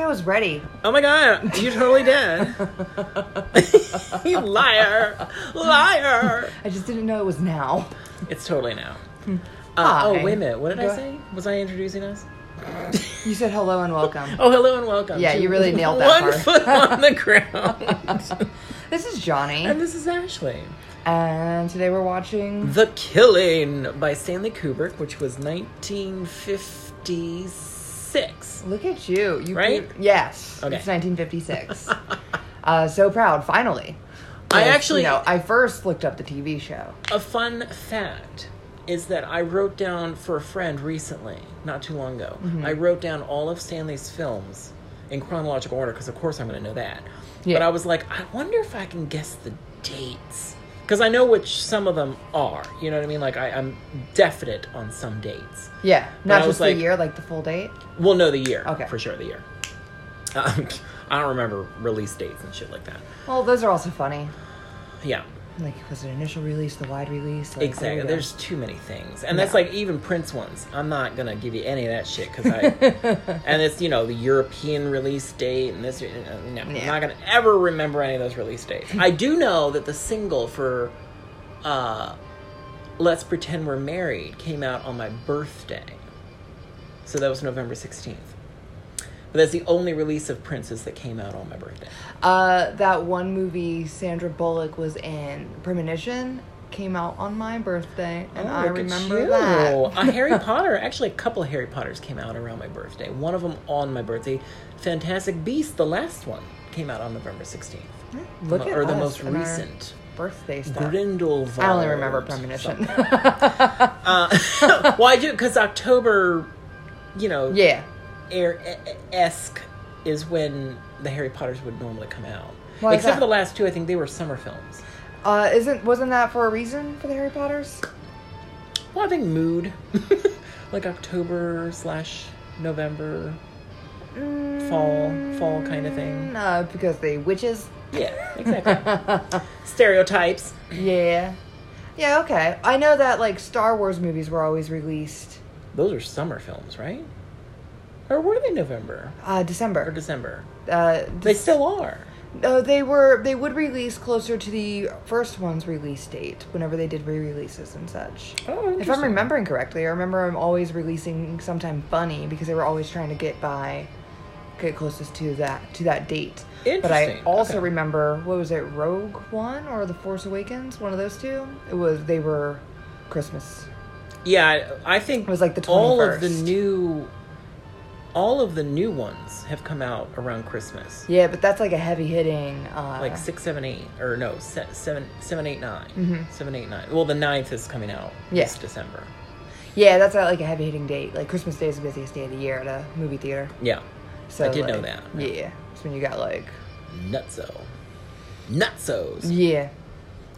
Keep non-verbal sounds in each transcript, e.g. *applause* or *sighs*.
I was ready. Oh my god, you totally did. *laughs* you liar. Liar. I just didn't know it was now. It's totally now. Uh, oh, wait a minute. What did I say? Was I introducing us? You said hello and welcome. *laughs* Oh, hello and welcome. Yeah, to you really nailed that One part. foot on the *laughs* ground. This is Johnny, and this is Ashley. and today we're watching. The Killing by Stanley Kubrick, which was 1956. Look at you, you Right? Yes, Okay. it's 1956. *laughs* uh, so proud, finally. I actually- you know, I first looked up the TV show. A fun fact is that I wrote down for a friend recently, not too long ago. Mm-hmm. I wrote down all of Stanley's films in chronological order because, of course, I'm going to know that. Yeah. But I was like, I wonder if I can guess the dates because I know which some of them are. You know what I mean? Like I, I'm definite on some dates. Yeah, not just like- the year, like the full date. Well, no, the year. Okay. for sure, the year. Um, *laughs* I don't remember release dates and shit like that. Well, those are also funny. Yeah. Like, was it initial release, the wide release? Like, Exactly. there. There's too many things, and that's like even Prince ones. I'm not gonna give you any of that shit because I, *laughs* and it's you know the European release date and this. uh, No, I'm not gonna ever remember any of those release dates. I do know that the single for, uh, "Let's Pretend We're Married" came out on my birthday, so that was November 16th. But that's the only release of Prince's that came out on my birthday. Uh, that one movie Sandra Bullock was in, Premonition, came out on my birthday, and Oh, I remember that. a *laughs* Harry Potter, actually, a couple of Harry Potters came out around my birthday. One of them on my birthday. Fantastic Beast, the last one, came out on November 16th. Look Mo- at or the most recent. birthday stuff. Grindelwald. I only remember Premonition. *laughs* Uh, *laughs* well, I do because October, you know, yeah. Air esque is when the Harry Potters would normally come out. Why Except for the last two, I think they were summer films. Uh, isn't wasn't that for a reason for the Harry Potters? Well, I think mood, *laughs* like October slash November, fall, fall kind of thing. Uh, because they witches. Yeah, exactly. *laughs* Stereotypes. Yeah. Yeah. Okay. I know that like Star Wars movies were always released Those are summer films, right? Or were they November uh, December. or December. Uh, They still are. Uh, they were they would release closer to the first one's release date whenever they did re-releases and such. Oh, If I'm remembering correctly, I remember I'm always releasing sometime funny because they were always trying to get by, get closest to that to that date. Interesting. But I also okay. remember what was it, Rogue One or The Force Awakens? One of those two. It was they were Christmas. Yeah, I I think It was like the 21st. all of the new, all of the new ones have come out around Christmas. Yeah, but that's like a heavy hitting. Uh, Like six, seven, eight, or no, se- seven, seven, eight, nine. Mhm. Seven, eight, nine. Well, the ninth is coming out Yeah. this December. yeah, that's a, like a heavy hitting date. Like Christmas Day is the busiest day of the year at a movie theater. Yeah, So I did know like, that. Yeah, it's when you got like nutso, nutsos, yeah,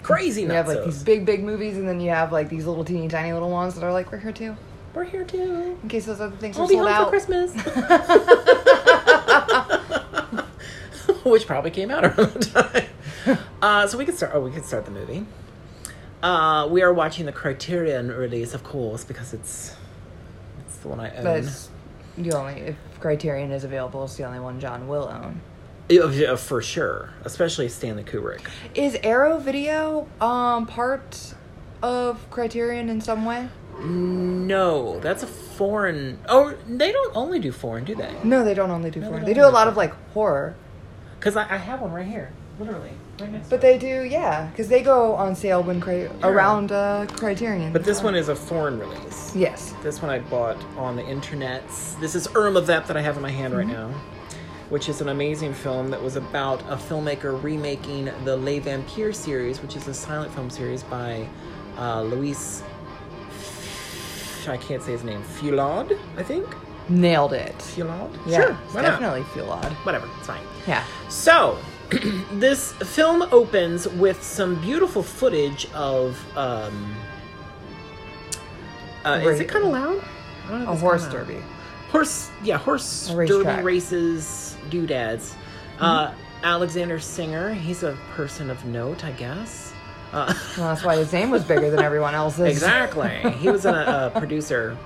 crazy you have like these big big movies, and then you have like these little teeny tiny little ones that are like we're here too, We're here too. in case those other things I'll are sold out. for Christmas. *laughs* *laughs* Which probably came out around the time. Uh, so we could start. Oh, we could start the movie. Uh, we are watching the Criterion release, of course, because it's it's the one I own. That's the only if Criterion is available, it's the only one John will own. Yeah, for sure, especially Stanley Kubrick. Is Arrow Video um part of Criterion in some way? No, that's a foreign. Oh, they don't only do foreign, do they? No, they don't only do No, they foreign. don't They do a only lot do of like horror, Because I, I have one right here, literally, right next. to but it. they do yeah, because they go on sale when cri- around uh, Criterion. But this one is a foreign release. yes, This one I bought on the internet. This is Irma Vep that I have in my hand right now, which is an amazing film that was about a filmmaker remaking the Les Vampires series, which is a silent film series by uh, Luis. I can't say his name. Fulad, I think. nailed it. Fulad. Yeah, sure. Why definitely odd. Whatever. It's fine. Yeah. So, *clears throat* this film opens with some beautiful footage of um, Uh, is it kind of loud? I don't know A horse derby. Horse, yeah, horse derby races, doodads. Uh, Alexander Singer, he's a person of note, I guess. Uh, Well, that's why his name was bigger than everyone else's. exactly. He was a, a producer.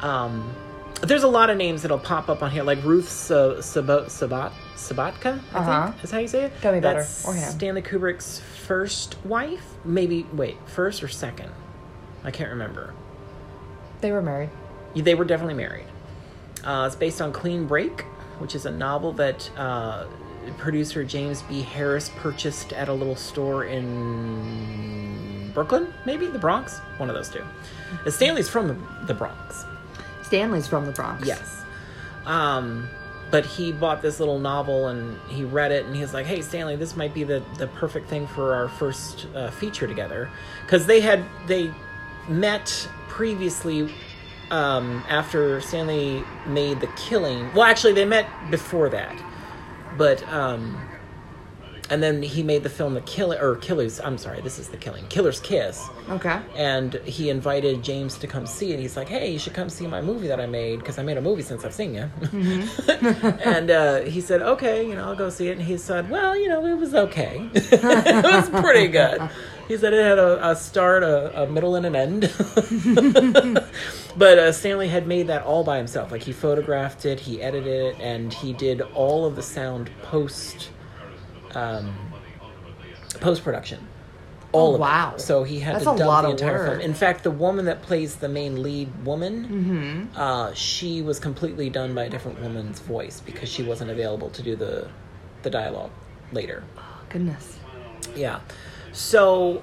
Um, there's a lot of names that'll pop up on here, like Ruth Sa- Sabat Sabatka. I Uh-huh. think is how you say it. Tell me better. Or him. Stanley Kubrick's first wife. Maybe wait, first or second? I can't remember. They were married. They were definitely married. Uh, it's based on Clean Break, which is a novel that uh, producer James B. Harris purchased at a little store in Brooklyn, maybe the Bronx, one of those two. Stanley's from the, the Bronx, Stanley's from the Bronx. yes. Um, but he bought this little novel and he read it and he was like, "Hey, Stanley, this might be the the perfect thing for our first uh, feature together," because they had they met previously um, after Stanley made The Killing. Well, actually, they met before that, but um, and then he made the film The Killer or Killers. I'm sorry, this is The Killing, Killer's Kiss, Okay. and he invited James to come see it. He's like, "Hey, you should come see my movie that I made because I made a movie since I've seen you." *laughs* *laughs* and uh, he said, "Okay, you know, I'll go see it." And he said, "Well, you know, it was okay. *laughs* it was pretty good." He said it had a, a start, a, a middle, and an end. But uh, Stanley had made that all by himself. Like he photographed it, he edited it, and he did all of the sound post um, post production. All Oh, of wow. it. So he had That's to dub the entire film. In fact, the woman that plays the main lead woman, Mm-hmm. uh, she was completely done by a different woman's voice because she wasn't available to do the the dialogue later. Oh, goodness. Yeah. So,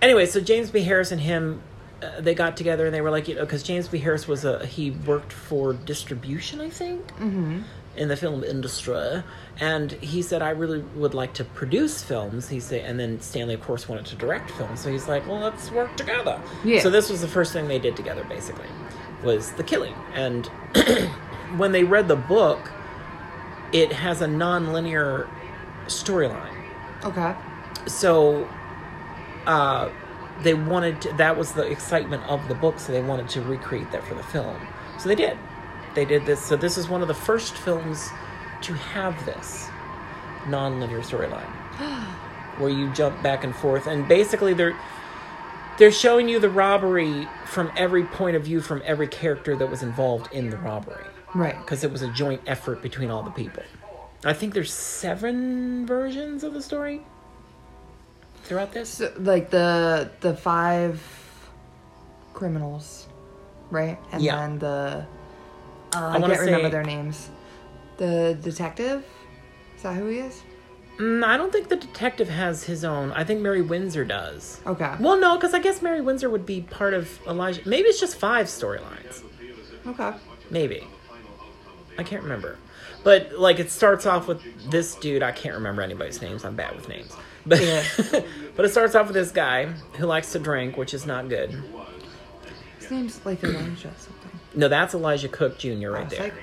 anyway, so James B. Harris and him, uh, they got together and they were like, you know, because James B. Harris was a he worked for distribution, I think, Mm-hmm. in the film industry, and he said, I really would like to produce films. He said, and then Stanley, of course, wanted to direct films, so he's like, well, let's work together. Yeah. So this was the first thing they did together, basically, was The Killing, and *clears throat* when they read the book, it has a non-linear storyline Okay. so uh, they wanted to, that was the excitement of the book so they wanted to recreate that for the film. So they did. They did this. So this is one of the first films to have this non-linear storyline *gasps* where you jump back and forth. And basically they're they're showing you the robbery from every point of view from every character that was involved in the robbery. Right. because it was a joint effort between all the people. I think there's seven versions of the story throughout this. So, like the the five criminals, right? And Yeah. then the uh, I, wanna can't remember their names. The detective. Is that who he is? Mm, I don't think the detective has his own. I think Mary Windsor does. Okay. Well, no, because I guess Mary Windsor would be part of Elijah. Maybe it's just five storylines. Okay. Maybe. I can't remember. But like it starts off with this dude, I can't remember anybody's names. I'm bad with names. But Yeah. *laughs* but it starts off with this guy who likes to drink, which is not good. His name's like Elijah something. No, that's Elijah Cook Jr. right there. like,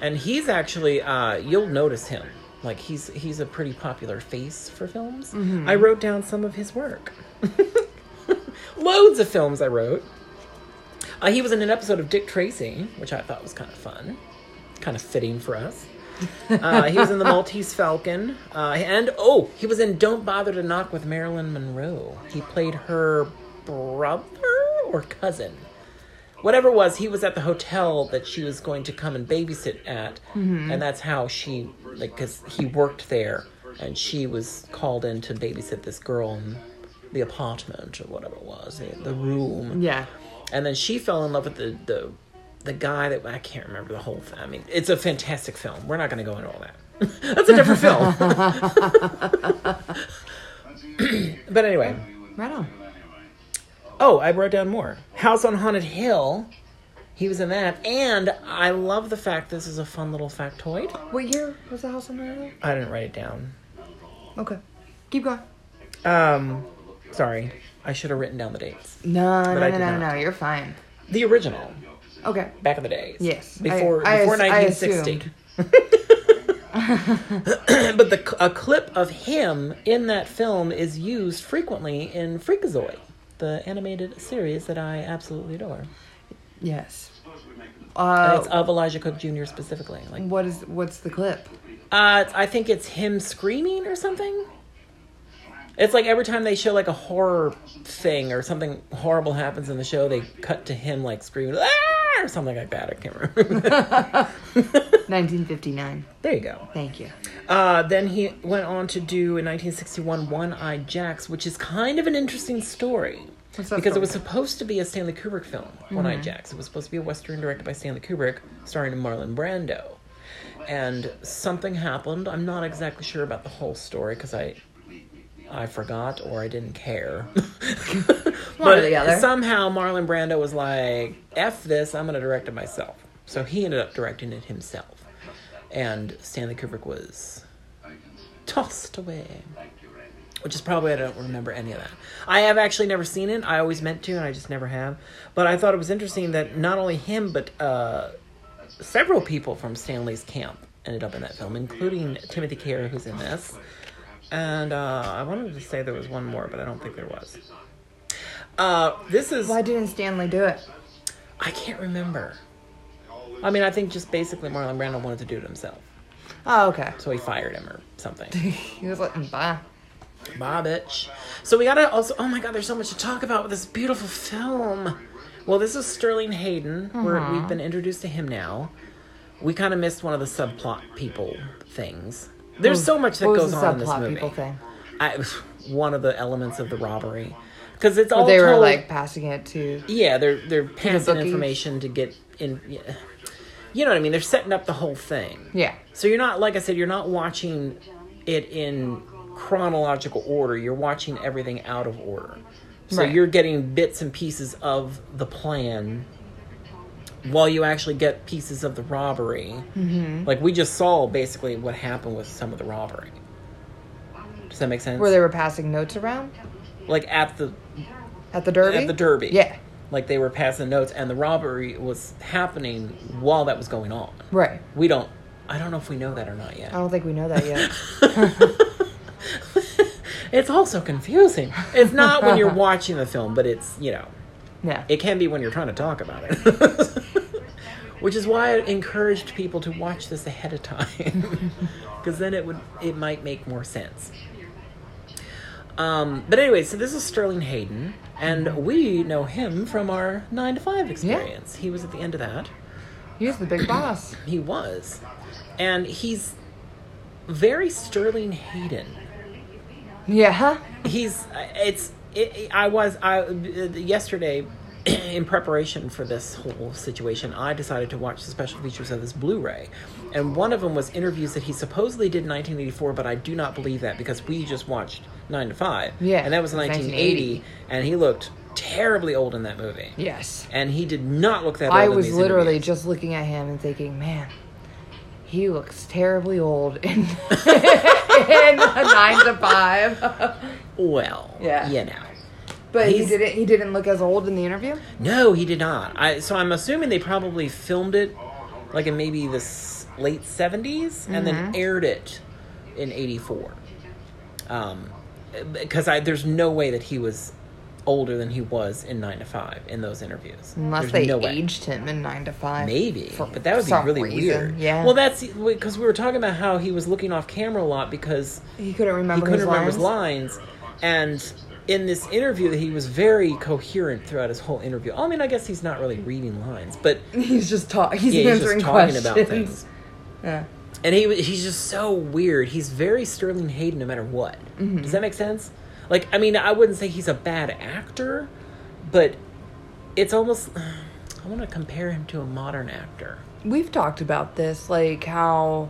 And he's actually uh you'll notice him. Like he's he's a pretty popular face for films. I wrote down some of his work. *laughs* Loads of films I wrote. Uh, he was in an episode of Dick Tracy, which I thought was kind of fun, kind of fitting for us. Uh, he was in The Maltese Falcon, uh, and oh, he was in Don't Bother to Knock with Marilyn Monroe. He played her brother or cousin whatever it was, he was at the hotel that she was going to come and babysit at, and that's how she like because he worked there, and she was called in to babysit this girl in the apartment or whatever it was, the, the room, yeah. and then she fell in love with the the the guy that I can't remember the whole thing. I mean, it's a fantastic film. We're not going to go into all that. *laughs* that's a different film. *laughs* but anyway. Right on. Oh, I wrote down more. House on Haunted Hill. He was in that, and I love the fact this is a fun little factoid. What year was the house on Haunted hill? I didn't write it down. Okay. Keep going. Um, sorry, I should have written down the dates. No, no, I no, no, no. You're fine. The original, Okay. back in the days. Yes, before I before I 1960. *laughs* *clears throat* but the a clip of him in that film is used frequently in Freakazoid, the animated series that I absolutely adore. Yes. And it's Uh, of Elijah Cook Jr. specifically. Like, what is what's the clip? uh, I think it's him screaming or something. It's like every time they show like a horror thing or something horrible happens in the show, they cut to him like screaming ah! Or something like that. I can't remember. *laughs* 1959. there you go. Thank you. Uh, then he went on to do in 1961 One Eyed Jacks, which is kind of an interesting story. What's that because it was supposed to be a Stanley Kubrick film, One Eyed Jacks. It was supposed to be a Western directed by Stanley Kubrick, starring Marlon Brando. And something happened. I'm not exactly sure about the whole story because I I forgot or I didn't care. *laughs* One or but the other. somehow Marlon Brando was like, F this, I'm going to direct it myself. So he ended up directing it himself. And Stanley Kubrick was tossed away. Which is probably, I don't remember any of that. I have actually never seen it. I always meant to, and I just never have. But I thought it was interesting that not only him, but uh, several people from Stanley's camp ended up in that film, including Timothy Carey, who's in this. And uh, I wanted to say there was one more, but I don't think there was. Uh, this is. Why didn't Stanley do it? I can't remember. I mean, I think just basically Marlon Brando wanted to do it himself. Oh, okay. So he fired him or something. *laughs* He was like, bye. Bye, bitch. So we gotta also. Oh my god, there's so much to talk about with this beautiful film. Well, this is Sterling Hayden. Where we've been introduced to him now. We kind of missed one of the subplot people things. There's so much that goes on in this movie. people thing? I, *laughs* one of the elements of the robbery, because it's all they were like passing it to. Yeah, they're they're passing bookies. information to get in. Yeah. You know what I mean? They're setting up the whole thing. Yeah. So you're not, like I said, you're not watching it in chronological order. You're watching everything out of order. So Right. you're getting bits and pieces of the plan while you actually get pieces of the robbery. Mm-hmm. Like we just saw basically what happened with some of the robbery. Does that make sense? Where they were passing notes around like at the at the Derby? at the Derby. Yeah. Like they were passing notes, and the robbery was happening while that was going on. Right. We don't. I don't know if we know that or not yet. I don't think we know that yet. *laughs* It's also confusing. It's not when you're *laughs* watching the film, but it's you know, yeah. it can be when you're trying to talk about it. *laughs* Which is why I encouraged people to watch this ahead of time, because then it would it might make more sense. Um, but anyway, so this is Sterling Hayden, and we know him from our nine to five experience. He was at the end of that. He's the big *clears throat* boss. He was. And he's very Sterling Hayden. Yeah. He's it's it, I was I yesterday *clears throat* in preparation for this whole situation, I decided to watch the special features of this Blu-ray. And one of them was interviews that he supposedly did in 1984, but I do not believe that because we just watched 9 to 5. Yeah, And that was in it's 1980 and he looked terribly old in that movie. Yes. And he did not look that old I was literally interviews. just looking at him and thinking, man, he looks terribly old in, *laughs* in nine to five. well, Yeah. you know. But he didn't. He didn't look as old in the interview. No, he did not. I so I'm assuming they probably filmed it like in maybe the late 70s and then aired it in 84. Um because I there's no way that he was older than he was in 9 to 5 in those interviews. Unless There's they no aged him in nine to five. Maybe, for but that would be really reason. weird. Yeah. Well, that's because we were talking about how he was looking off camera a lot because he couldn't he remember. couldn't his remember lines. his lines, and in this interview, that he was very coherent throughout his whole interview. I mean, I guess he's not really reading lines, but *laughs* He's just talking. He's yeah, he's answering just talking questions. about things. *laughs* Yeah. And he he's just so weird. He's very Sterling Hayden, no matter what. Mm-hmm. Does that make sense? Like, I mean, I wouldn't say he's a bad actor, but it's almost. *sighs* I want to compare him to a modern actor. We've talked about this, like how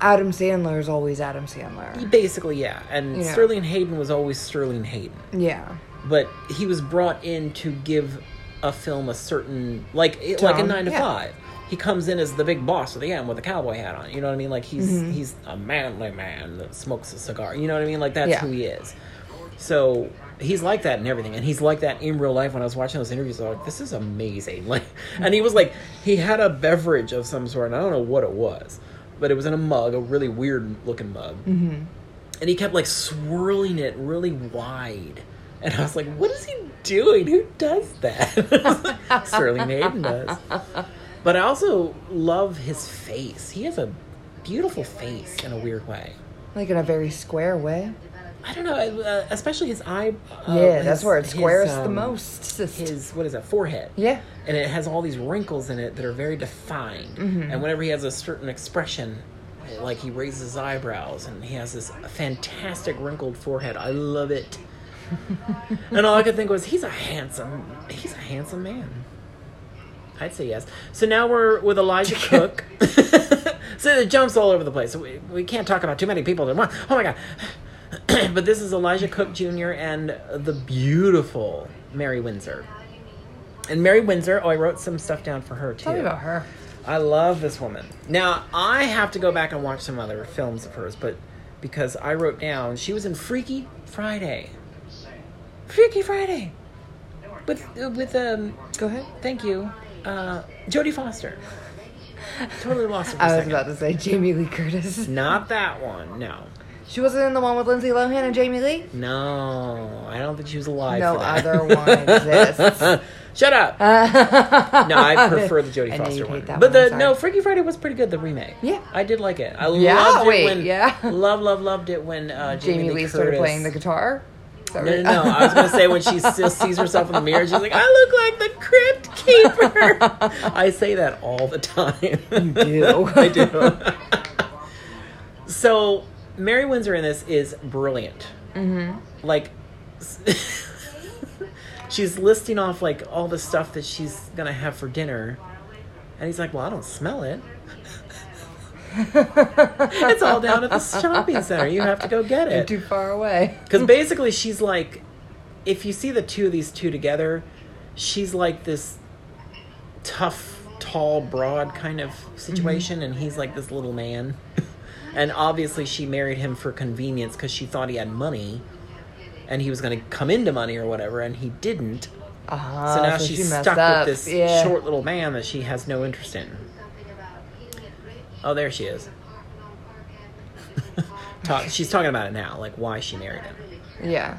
Adam Sandler is always Adam Sandler. Basically, yeah. And Yeah. Sterling Hayden was always Sterling Hayden. Yeah. but he was brought in to give a film a certain like like a Nine to yeah. Five. He comes in as the big boss of the end with a cowboy hat on. You know what I mean? Like he's Mm-hmm. he's a manly man that smokes a cigar. You know what I mean? Like that's Yeah. who he is. So he's like that and everything, and he's like that in real life. When I was watching those interviews, I was like, "This is amazing!" *laughs* Like, and he was like, he had a beverage of some sort, and I don't know what it was, but it was in a mug, a really weird looking mug, mm-hmm. and he kept like swirling it really wide And I was like, what is he doing? Who does that? *laughs* Sterling Hayden does. But I also love his face. He has a beautiful face in a weird way. Like in a very square way. I don't know, uh, especially his eye. uh, yeah, that's his- where it his, squares the um, most. His what is that forehead? yeah. and it has all these wrinkles in it that are very defined. Mm-hmm. And whenever he has a certain expression, like he raises his eyebrows and he has this fantastic wrinkled forehead, I love it. *laughs* and all I could think was, he's a handsome, he's a handsome man. I'd say yes. So now we're with Elijah *laughs* Cook. *laughs* so it jumps all over the place. We, we can't talk about too many people at once. Oh my god. *clears throat* but this is Elijah Cook Jr. and the beautiful Mary Windsor. And Mary Windsor, oh, I wrote some stuff down for her too. Tell me about her. I love this woman. Now, I have to go back and watch some other films of hers, but because I wrote down, she was in Freaky Friday. Freaky Friday. With, with, um, Go ahead. thank you, uh, Jodie Foster. *laughs* Totally lost a I was about to say Jamie Lee Curtis. Not that one, no. She wasn't in the one with Lindsay Lohan and Jamie Lee? No, I don't think she was alive No other *laughs* one exists. *laughs* Shut up. no, I prefer the Jodie Foster one. but one, the no. Freaky Friday was pretty good. The remake. Yeah. I did like it. I Yeah, loved wait, it when yeah. love, love, loved it when uh, Jamie, Jamie Lee, Lee started playing the guitar. No, no, no. I was gonna say when she still sees herself in the mirror, she's like, "I look like the Crypt Keeper." *laughs* I say that all the time. You do. *laughs* I do. so Mary Windsor in this is brilliant. Mm-hmm. Like. *laughs* She's listing off like all the stuff that she's gonna have for dinner, and he's like, "Well, I don't smell it. *laughs* it's all down at the shopping center. You have to go get You're it." too far away. Because basically, she's like, if you see the two of these two together, she's like this tough, tall, broad kind of situation, and he's like this little man. and obviously, she married him for convenience because she thought he had money, and he was going to come into money or whatever, and he didn't. Uh, So now she she's stuck up. with this Yeah. short little man that she has no interest in. Oh, there she is. *laughs* Talk, she's talking about it now, like why she married him. Yeah.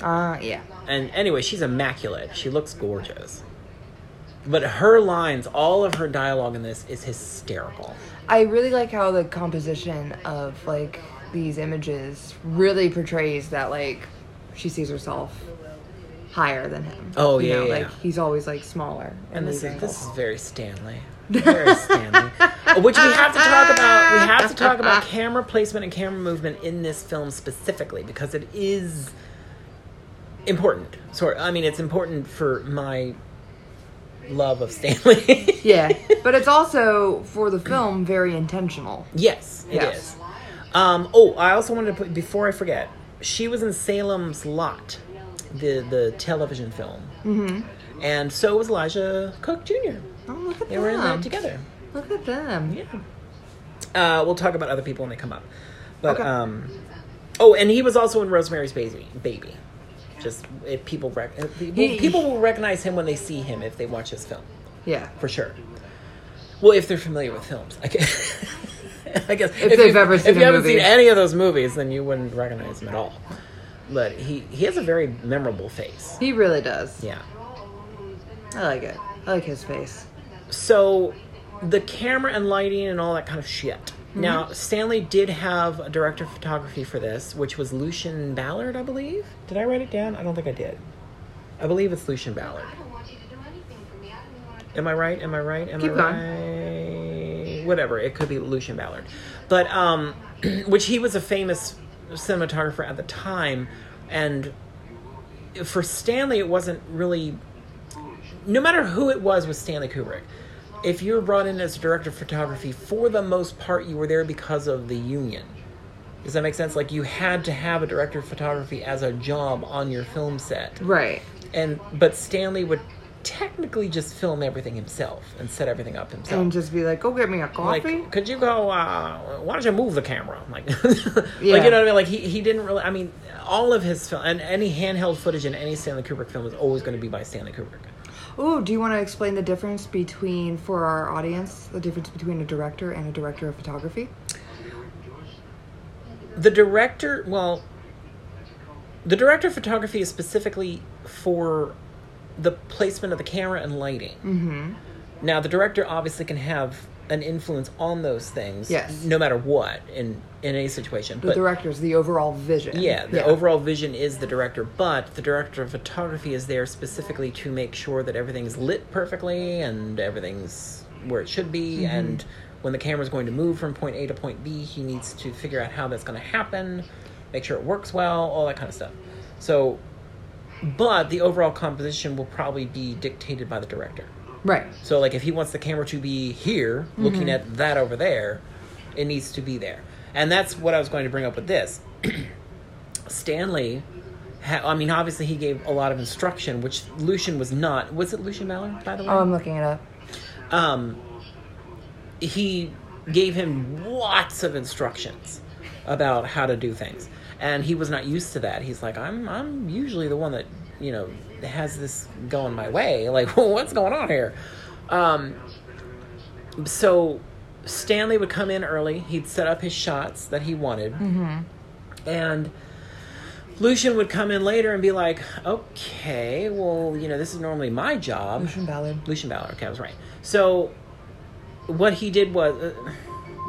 Uh, yeah. And anyway, she's immaculate. She looks gorgeous. But her lines, all of her dialogue in this is hysterical. I really like how the composition of like these images really portrays that like she sees herself higher than him. Oh, You yeah, know, yeah, like yeah. he's always like smaller. in And this is this is very Stanley. Stanley. *laughs* Which we have to talk about. We have to talk about *laughs* camera placement and camera movement in this film specifically because it is important. Sort. I mean, it's important for my love of Stanley. *laughs* yeah, but it's also for the film very intentional. Yes, it is. Yes. Um, oh, I also wanted to put before I forget. She was in Salem's Lot, the the television film, mm-hmm. and so was Elijah Cook Jr. Oh, look at They them! were in that together. Look at them. Yeah. Uh, we'll talk about other people when they come up. But Okay. um, oh, and he was also in Rosemary's Baby. Baby. Just if people rec- if people, He- people will recognize him when they see him if they watch his film Yeah. for sure. Well, if they're familiar with films, I guess. *laughs* I guess If they've you- ever seen if you haven't movie. seen any of those movies, then you wouldn't recognize him at all. But he he has a very memorable face. He really does. Yeah. I like it. I like his face. So the camera and lighting and all that kind of shit. Now, Stanley did have a director of photography for this, which was Lucien Ballard, I believe. Did I write it down? I don't think I did. I believe it's Lucien Ballard. Am I right? Am I right? Am Keep I going. right? Whatever. It could be Lucien Ballard. But um *clears throat* which he was a famous cinematographer at the time and for Stanley it wasn't really no matter who it was with Stanley Kubrick, if you were brought in as a director of photography, for the most part, you were there because of the union. Does that make sense? Like you had to have a director of photography as a job on your film set, Right. and but Stanley would technically just film everything himself and set everything up himself. And just be like, go get me a like, coffee. could you go? Uh, why don't you move the camera? Like, Yeah. *laughs* like you know what I mean? Like he, he didn't really. I mean, all of his film and any handheld footage in any Stanley Kubrick film is always going to be by Stanley Kubrick. Ooh, do you want to explain the difference between, for our audience, the difference between a director and a director of photography? the director well the director of photography is specifically for the placement of the camera and lighting. Mm-hmm. Now, the director obviously can have an influence on those things, Yes. no matter what in in any situation. The but director's the overall vision. yeah, the overall vision is the director, but the director of photography is there specifically to make sure that everything's lit perfectly and everything's where it should be. Mm-hmm. And when the camera's going to move from point A to point B, he needs to figure out how that's going to happen, make sure it works well, all that kind of stuff. So, but the overall composition will probably be dictated by the director. Right. So, like, if he wants the camera to be here, looking Mm-hmm. at that over there, it needs to be there. And that's what I was going to bring up with this. *clears throat* Stanley, ha- I mean, obviously, he gave a lot of instruction, which Lucien was not. Was it Lucien Ballard, by the way? Oh, I'm looking it up. um, he gave him lots of instructions about how to do things and he was not used to that he's like i'm i'm usually the one that you know has this going my way like *laughs* what's going on here um, so stanley would come in early he'd set up his shots that he wanted and lucien would come in later and be like okay well you know this is normally my job Lucien Ballard. Lucien Ballard. Okay, I was right. So, what he did was, uh,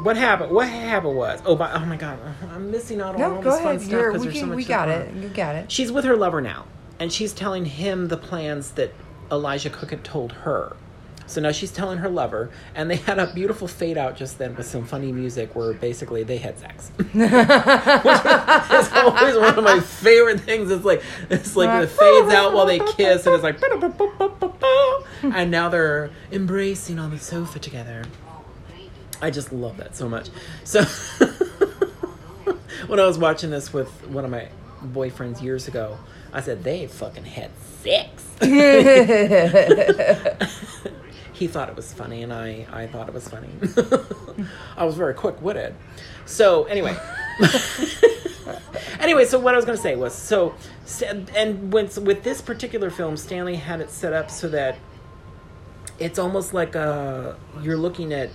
what happened? What happened was, oh, my, oh my God, I'm missing out on No, all this fun stuff because we there's so much we got going it. on. You got it. She's with her lover now, and she's telling him the plans that Elijah Cook had told her. So now she's telling her lover, and they had a beautiful fade out just then with some funny music where basically they had sex. *laughs* Which is always one of my favorite things. It's like it's like it fades out while they kiss, and it's like, *laughs* and now they're embracing on the sofa together. I just love that so much. So *laughs* when I was watching this with one of my boyfriends years ago, I said they fucking had sex. *laughs* he thought it was funny, and I I thought it was funny. *laughs* I was very quick witted. So anyway. *laughs* anyway, so what I was going to say was so, and when with this particular film, Stanley had it set up so that it's almost like a you're looking at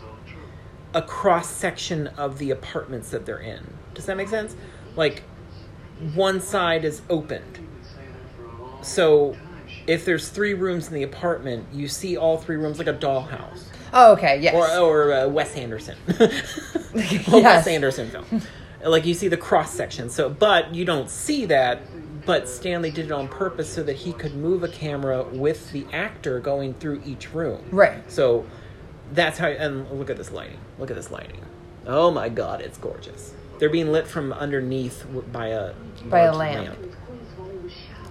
a cross section of the apartments that they're in. Does that make sense? Like one side is opened. So if there's three rooms in the apartment, you see all three rooms like a dollhouse Oh, okay. Yes. or or uh, Wes Anderson, *laughs* Yes. Wes Anderson film. Like you see the cross section. So, but you don't see that. But Stanley did it on purpose so that he could move a camera with the actor going through each room. Right. So that's how. And look at this lighting. Look at this lighting. Oh my God, it's gorgeous. They're being lit from underneath by a By a large lamp.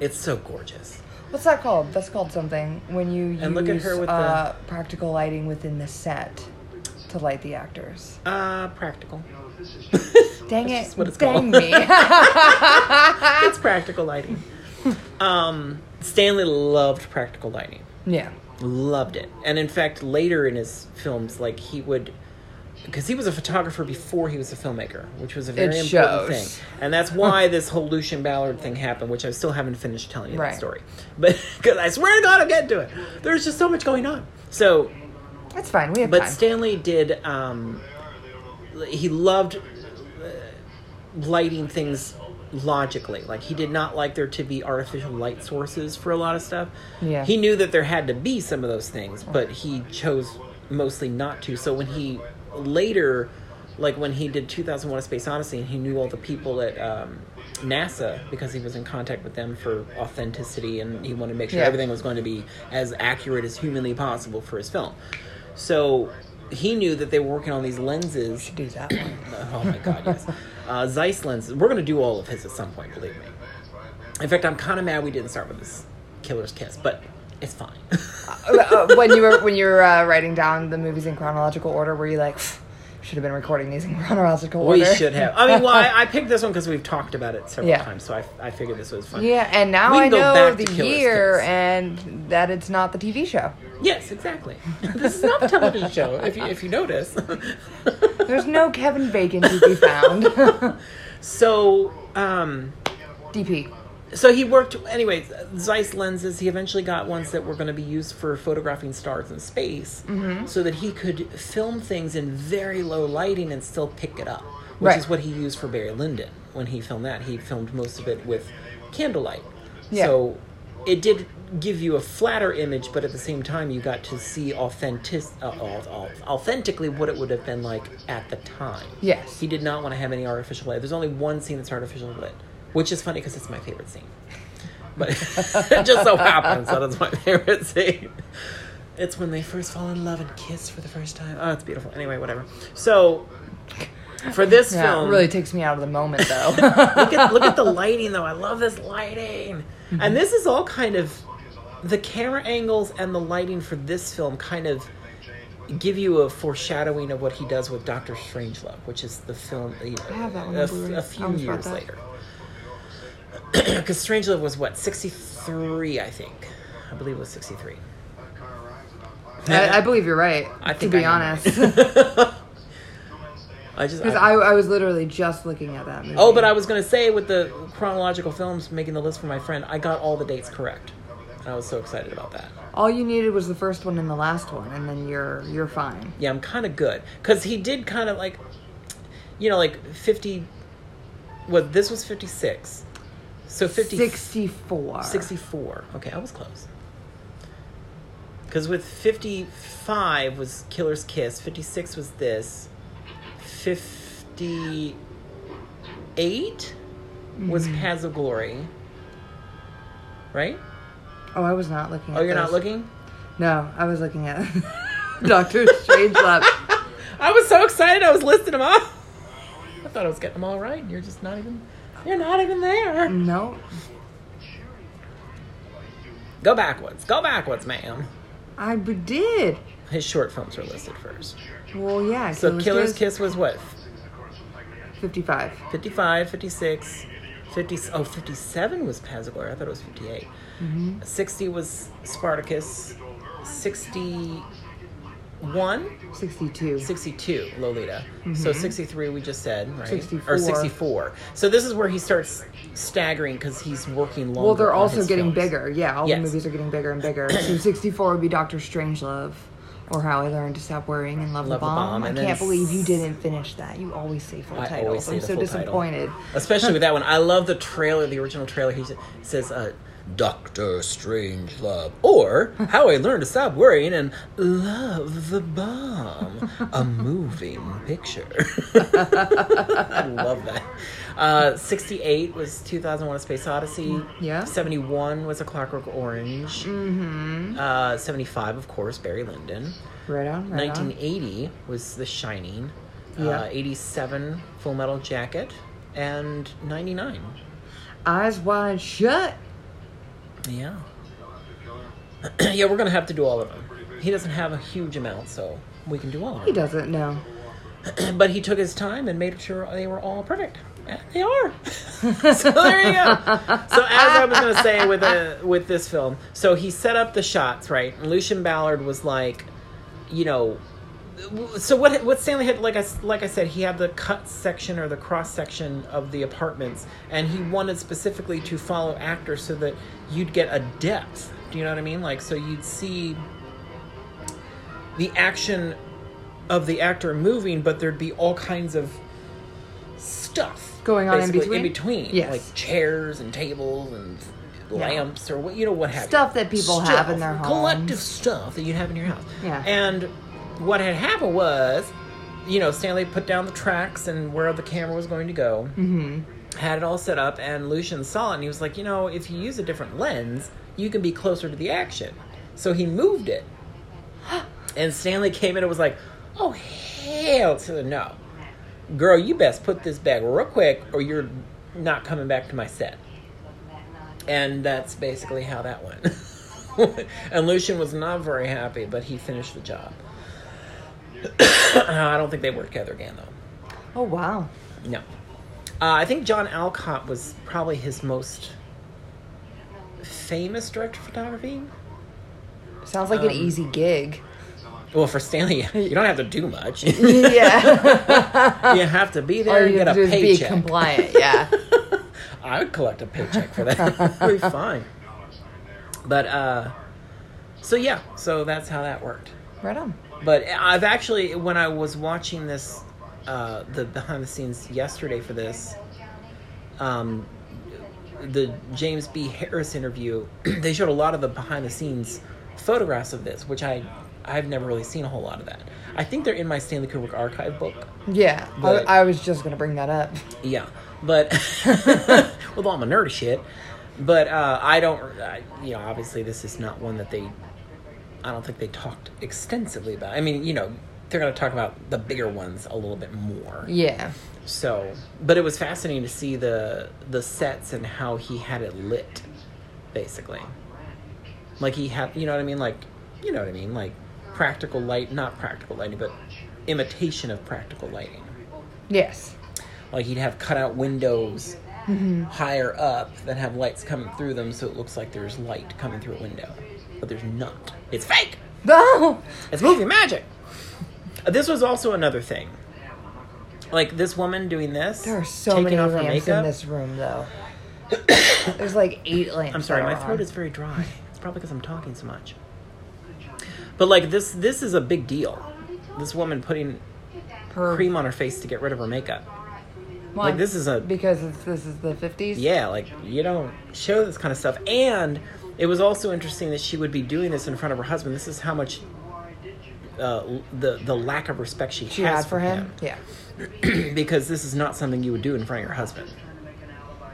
It's so gorgeous. What's that called? That's called something when you use And look at her with uh, practical lighting within the set to light the actors. Uh, practical. *laughs* Dang it! what it's Dang called. me! *laughs* it's practical lighting. Um, Stanley loved practical lighting. yeah. Loved it. And in fact, later in his films, like he would, because he was a photographer before he was a filmmaker, which was a very It important shows. thing. And that's why *laughs* this whole Lucien Ballard thing happened, which I still haven't finished telling you Right. that story. But *laughs* because I swear to God, I'll get to it. There's just so much going on. So That's fine. We have time. but time. Stanley did. Um, he loved uh, lighting things logically. Like he did not like there to be artificial light sources for a lot of stuff. Yeah. He knew that there had to be some of those things, but he chose mostly not to. So when he later, like when he did 2001: A Space Odyssey, and he knew all the people at um, NASA because he was in contact with them for authenticity, and he wanted to make sure Yeah. everything was going to be as accurate as humanly possible for his film. So he knew that they were working on these lenses. do that one. *laughs* Oh my god, yes. Uh, Zeiss lenses. We're going to do all of his at some point, believe me. In fact, I'm kind of mad we didn't start with this Killer's Kiss, but it's fine. *laughs* Uh, when you were when you were uh, writing down the movies in chronological order, were you like, should have been recording these in chronological order. we should have. *laughs* I mean, well, I, I picked this one because we've talked about it several Yeah. times, so I, I figured this was fun. Yeah, and now I know the year Kiss. and that it's not the TV show. Yes, exactly. this is not a television *laughs* show, if you, if you notice. There's no Kevin Bacon to be found. so, um, DP. So he worked anyways zeiss lenses he eventually got ones that were going to be used for photographing stars in space Mm-hmm. so that he could film things in very low lighting and still pick it up which Right. is what he used for barry lyndon when he filmed that he filmed most of it with candlelight. Yeah. So it did give you a flatter image, but at the same time, you got to see authentic, uh, au- au- authentically what it would have been like at the time. Yes. He did not want to have any artificial light. There's only one scene that's artificial lit, which is funny because it's my favorite scene. But *laughs* it just so happens that it's my favorite scene. It's when they first fall in love and kiss for the first time. Oh, it's beautiful. Anyway, whatever. So, for this Yeah, film, it really takes me out of the moment though. *laughs* look at look at the lighting though. I love this lighting. Mm-hmm. And this is all kind of the camera angles and the lighting for this film kind of give you a foreshadowing of what he does with Doctor Strangelove, which is the film you know, I have that one a, on f- Blu-ray. a few years later. *clears throat* Because Strangelove was what sixty three, I think. I believe it was sixty three. I, I believe you're right. I to be I honest, because right. I just I, I was literally just looking at that movie. Oh, but I was going to say with the chronological films making the list for my friend, I got all the dates correct. I was so excited about that. all you needed was the first one and the last one, and then you're you're fine. Yeah, I'm kind of good because he did kind of like, you know, like 50. Well, this was 56, so 50, Sixty-four. 64. Okay, I was close. Because with 55 was Killer's Kiss, 56 was this, 58 was Mm-hmm. Paths of Glory. Right? Oh, I was not looking. Oh, you're not looking? No, I was looking at *laughs* Doctor Strangelove. *laughs* I was so excited I was listing them off. I thought I was getting them all right. and You're just not even. You're not even there. no, Go backwards. Go backwards, ma'am. I did. His short films were listed first. Well, yeah. So Killer's Killer's Kiss, was what? Fifty-five. 55, 56, 50, oh, 57 was Glory. I thought it was 58. Mm-hmm. 60 was Spartacus. 61, Sixty-two. 62, Lolita. So 63 we just said, right? 64. Or 64. So this is where he starts staggering because he's working longer. Well, they're also getting films. bigger. Yeah, all Yes. the movies are getting bigger and bigger. so *coughs* 64 would be Doctor Strangelove, or How I Learned to Stop Worrying and Love, Love the the Bomb. Bomb, I can't believe you didn't finish that. You always say full I titles. I'm so full title. disappointed. Especially with that one. I love the trailer, the original trailer. He says, uh, Doctor Strangelove, Or How I Learned to Stop Worrying and Love the Bomb. A moving picture. *laughs* I love that. Uh, 68 was 2001 A Space Odyssey. Yeah. 71 was A Clockwork Orange. Mm-hmm. Uh, 75, of course, Barry Lyndon. Right on, right 1980 was The Shining. Yeah. Uh, 87, Full Metal Jacket. And 99. Eyes wide shut. Yeah. *clears throat* yeah, we're going to have to do all of them. He doesn't have a huge amount, so we can do all of them. He *clears throat* doesn't know. But he took his time and made sure they were all perfect. And they are. *laughs* so *laughs* there you go. So as I was going to say with uh with this film, so he set up the shots, right? And Lucien Ballard was like, you know, so what what Stanley had like I like I said he had the cut section or the cross section of the apartments and he wanted specifically to follow actors so that you'd get a depth. Do you know what I mean? Like so you'd see the action of the actor moving, but there'd be all kinds of stuff Going on in between? In between, Yes. like chairs and tables and lamps or what you know what have you. Stuff that people have in their home, collective stuff that you'd have in your house. Yeah. And what had happened was, you know, Stanley put down the tracks and where the camera was going to go. Mm-hmm. Had it all set up, and Lucien saw it, and he was like, you know, if you use a different lens, you can be closer to the action. So he moved it, *gasps* and Stanley came in and was like, "Oh hell to the no, girl, you best put this back real quick, or you're not coming back to my set." And that's basically how that went. *laughs* and Lucien was not very happy, but he finished the job. *coughs* I don't think they worked together again, though. Oh wow. No. Uh, I think John Alcott was probably his most famous director of photography. Sounds like Um, an easy gig. Well, for Stanley, *laughs* you don't have to do much. *laughs* yeah. *laughs* you have to be there and you get a have to do is be paycheck. compliant. Yeah. I would collect a paycheck for that. It'd be fine. But uh, so yeah, so that's how that worked. right on. But I've actually, when I was watching this, uh, the behind the scenes yesterday for this, um, the James B. Harris interview, *clears throat* they showed a lot of the behind the scenes photographs of this, which I I've never really seen a whole lot of that. I think they're in my Stanley Kubrick archive book. Yeah, But- I, I was just gonna bring that up. *laughs* Yeah, but *laughs* with all my nerdy shit. But uh, I don't, I, you know, obviously this is not one that they. I don't think they talked extensively about. I mean, you know, they're going to talk about the bigger ones a little bit more. Yeah, So, but it was fascinating to see the the sets and how he had it lit, basically. Like he had, you know what I mean? Like, you know what I mean? Like practical light, not practical lighting, but imitation of practical lighting. yes, Like he'd have cutout windows mm-hmm. higher up that have lights coming through them, so it looks like there's light coming through a window, but there's not. It's fake. no, It's movie magic. Uh, This was also another thing. Like this woman doing this, there are so many off lamps in this room, though. *coughs* There's like eight lamps. I'm sorry, my throat on. is very dry. It's probably because I'm talking so much. But like this, this is a big deal. This woman putting Her- cream on her face to get rid of her makeup. Why? Like this is a because it's, this is the 50s. yeah, like you don't show this kind of stuff. And it was also interesting that she would be doing this in front of her husband. This is how much uh, the the lack of respect she, she has had for him. Yeah, *clears throat* because this is not something you would do in front of your husband.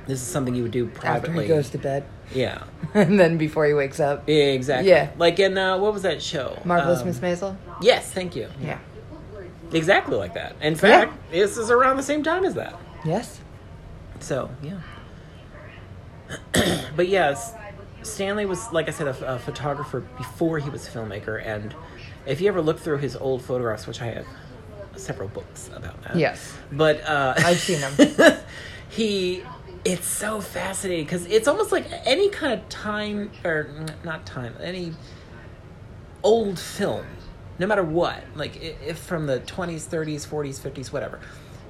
This is something you would do privately. after he goes to bed, yeah, *laughs* and then before he wakes up. yeah, exactly. Yeah. like in uh, what was that show? Marvelous Um, Miss Maisel. Yes, thank you. Yeah. Exactly like that. In fact, this is around the same time as that. Yes. So yeah. *clears throat* but yes, Stanley was like I said a, a photographer before he was a filmmaker, and if you ever look through his old photographs, which I have several books about that. Yes. But uh, I've seen them. *laughs* he, it's so fascinating because it's almost like any kind of time or not time, any old film, no matter what, like if from the twenties, thirties, forties, fifties, whatever.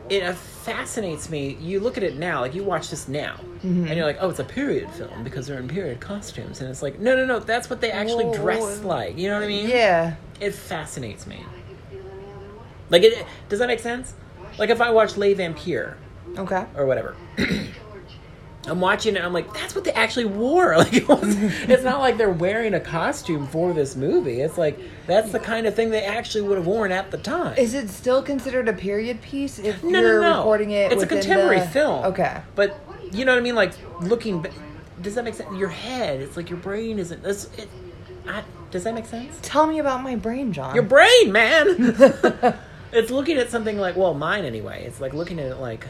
It fascinates me. You look at it now, like you watch this now, Mm-hmm. and you're like, "Oh, it's a period film because they're in period costumes," and it's like, "No, no, no, that's what they actually Whoa. dress like." You know what I mean? Yeah. it fascinates me. Like, it does that make sense? Like, if I watch Les Vampires Okay. or whatever, *clears throat* *clears throat* I'm watching it. I'm like, that's what they actually wore. *laughs* Like, it was, it's not like they're wearing a costume for this movie. It's like that's the kind of thing they actually would have worn at the time. Is it still considered a period piece if no, you're no, no. recording it? It's a contemporary the- film. Okay. but you know what I mean? Like looking. Does that make sense? Your head. It's like your brain isn't. It's, it, I, does that make sense? Tell me about my brain, John. Your brain, man. *laughs* it's looking at something like, well, mine anyway. It's like looking at it like,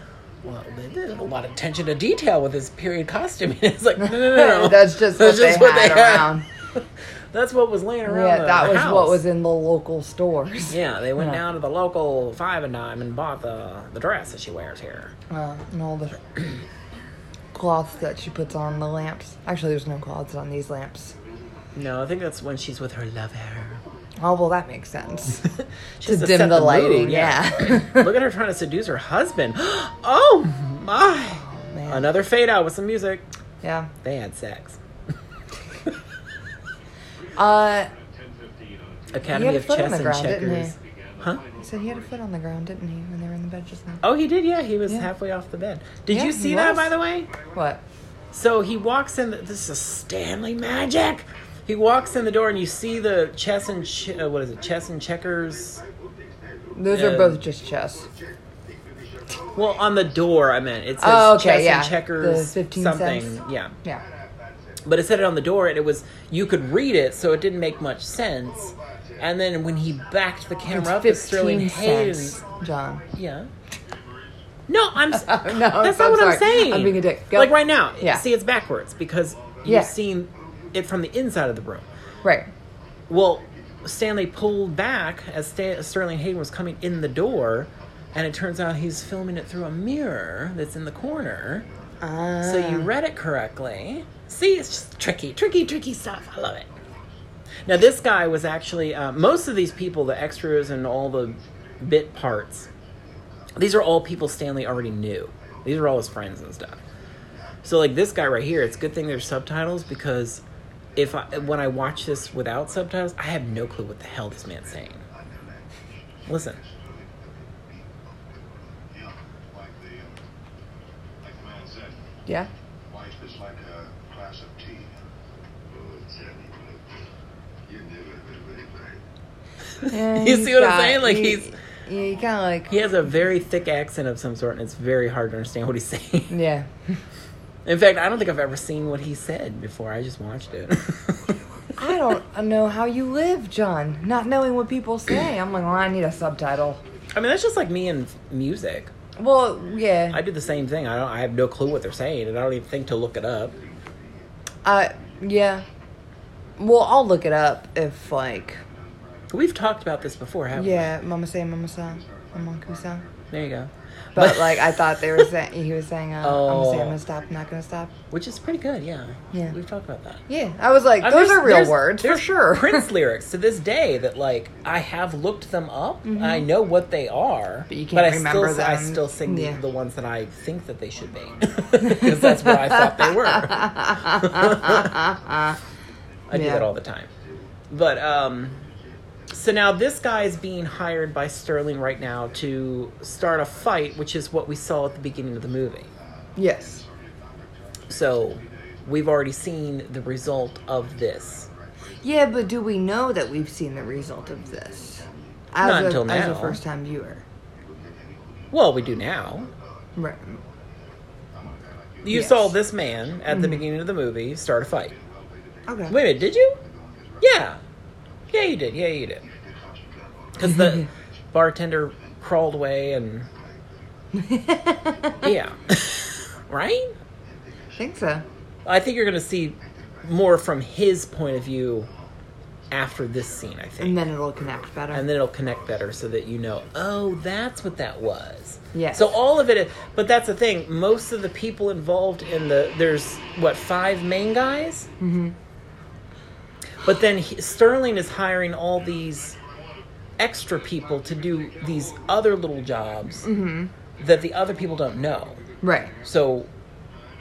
well, there's a lot of attention to detail with his period costume. *laughs* it's like, no, no, no. *laughs* That's just That's what just they what had they had. around. *laughs* That's what was laying around. Yeah, the- that the was house. what was in the local stores. Yeah, they went Yeah. down to the local five and dime and bought the the dress that she wears here. Uh, and all the *clears throat* cloths that she puts on the lamps. Actually, there's no cloths on these lamps. No, I think that's when she's with her lover. Oh well, that makes sense. *laughs* To dim the mood, lighting, yeah. *laughs* Look at her trying to seduce her husband. *gasps* Oh my! Man. Another fade out with some music. yeah. They had sex. *laughs* Uh, Academy He had a of Chess the and ground, he? Checkers. Huh? he said he had a foot on the ground, didn't he, when they were in the bed just now? Oh, he did. Yeah, he was Yeah. halfway off the bed. Did Yeah, you see that, by the way? What? So he walks in. The, this is Stanley magic. He walks in the door, and you see the chess and ch- uh, what is it? Chess and checkers. Those are both just chess. Well, on the door, I meant it says Oh, okay, chess yeah. and checkers. Something. cents. Yeah, Yeah. but it said it on the door, and it was you could read it, so it didn't make much sense. And then when he backed the camera up, It's it's Sterling 15 Hayden. John. Yeah. No, I'm. *laughs* No, that's I'm not what I'm saying. I'm being a dick. Go. Like right now, Yeah. see, it's backwards because you've Yeah. seen it from the inside of the room. Right. Well, Stanley pulled back as Sterling Hayden was coming in the door, and it turns out he's filming it through a mirror that's in the corner. Uh, So you read it correctly. See, it's just tricky, tricky, tricky stuff. I love it. Now, this guy was actually, uh, most of these people, the extras and all the bit parts, these are all people Stanley already knew. These are all his friends and stuff. So, like this guy right here, it's a good thing there's subtitles because if I, when I watch this without subtitles, I have no clue what the hell this man's saying. Listen. Yeah. glass of tea. Oh, Jenny, you knew it, but Yeah, You see what I'm saying? Like, he- he's- yeah, he kind of like He has a very thick accent of some sort, and it's very hard to understand what he's saying. yeah. *laughs* In fact, I don't think I've ever seen what he said before. I just watched it. I don't know how you live, John. Not knowing what people say. I'm like, well, I need a subtitle. I mean, that's just like me and music. Well, yeah. I do the same thing. I don't. I have no clue what they're saying, and I don't even think to look it up. Uh, yeah. Well, I'll look it up if like, We've talked about this before, haven't we? yeah, Mama say, Mama sa, Mama we? There you go. But like, I thought they were saying he was saying, uh, I'm gonna say, I'm Oh. gonna stop, I'm not gonna stop. which is pretty good. Yeah. Yeah. We've talked about that. Yeah, I was like, Uh, those there's- are real there's- words for there's sure. Prince *laughs* lyrics to this day that like I have looked them up. I know what they are, Mm-hmm. But you can't I remember still, I them. still sing the, Yeah. the ones that I think that they should be *laughs* because that's what I thought they were. *laughs* I do Yeah. that all the time. But um, so now this guy is being hired by Sterling right now to start a fight, which is what we saw at the beginning of the movie. yes. So we've already seen the result of this. Yeah, but do we know that we've seen the result of this? As Not a, until As a now. first time viewer. Well, we do now. Right. You Yes. saw this man at the mm-hmm. beginning of the movie start a fight. Okay. Wait a minute, did you? Yeah. Yeah, you did. Yeah, you did. Because the *laughs* bartender crawled away and. *laughs* Yeah. *laughs* right? I think so. I think you're going to see more from his point of view after this scene, I think. And then it'll connect better. and then it'll connect better so that you know oh that's what that was Yeah. so all of it but that's the thing most of the people involved in the there's what five main guys mm-hmm. But then he, sterling is hiring all these extra people to do these other little jobs Mm-hmm. that the other people don't know right. so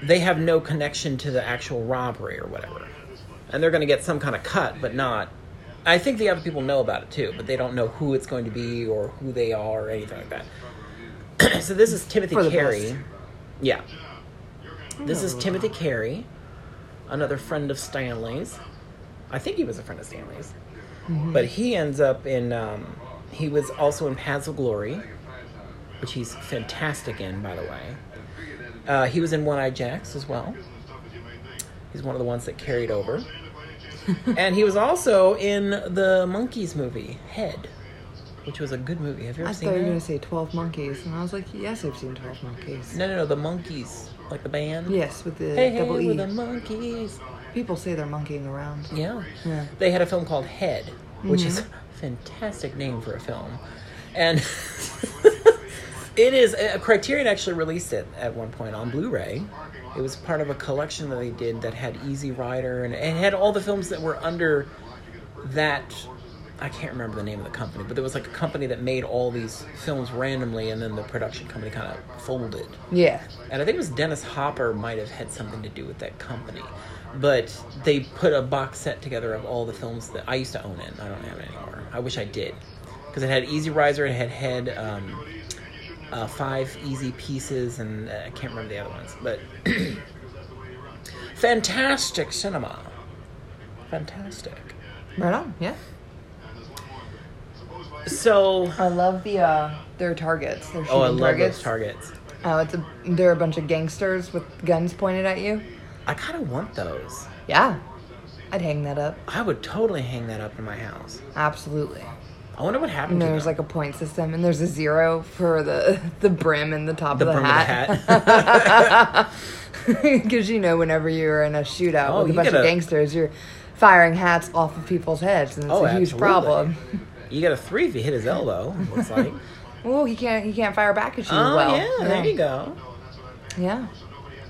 they have no connection to the actual robbery or whatever. And they're going to get some kind of cut, but not. I think the other people know about it too, but they don't know who it's going to be or who they are or anything like that. *clears throat* so this is Timothy Carey. best. Yeah. This is Timothy Carey, another friend of Stanley's. I think he was a friend of Stanley's. But he ends up in. Um, he was also in Paths of Glory, which he's fantastic in, by the way. Uh, he was in One-Eyed Jacks as well. He's one of the ones that carried over. *laughs* and he was also in the Monkees movie, Head, which was a good movie. Have you ever I seen thought you were going to say 12 Monkeys. And I was like, yes, I've seen 12 Monkeys. No, no, no, the Monkees, like the band. Yes, with the Hey, hey, double with E. the Monkees. People say they're monkeying around. Yeah. Yeah. They had a film called Head, which is Mm-hmm. a fantastic name for a film. And *laughs* it is, uh, Criterion actually released it at one point on Blu ray. It was part of a collection that they did that had Easy Rider and it had all the films that were under that. I can't remember the name of the company, but there was like a company that made all these films randomly, and then the production company kind of folded. Yeah. And I think it was Dennis Hopper might have had something to do with that company. But they put a box set together of all the films that I used to own it. I don't have it anymore. I wish I did. Because it had Easy Rider, it had had um, uh, five easy pieces, and uh, I can't remember the other ones. But *clears throat* fantastic cinema. Fantastic. Right on. Yeah. So, I love the, uh, their targets. Their oh, I love targets. those targets. Oh, it's a, they're a bunch of gangsters with guns pointed at you. I kind of want those. Yeah. I'd hang that up. I would totally hang that up in my house. Absolutely. I wonder what happened And to there's them. like a point system, and there's a zero for the *laughs* the brim and the top the of the brim hat. of the hat. Because *laughs* you know, whenever you're in a shootout Oh, with a bunch gotta- of gangsters, you're firing hats off of people's heads, and it's Oh, a huge absolutely. problem. You get a three if you hit his elbow. Looks like. *laughs* Oh, he can't he can't fire back at you oh well. yeah, there you go. Yeah.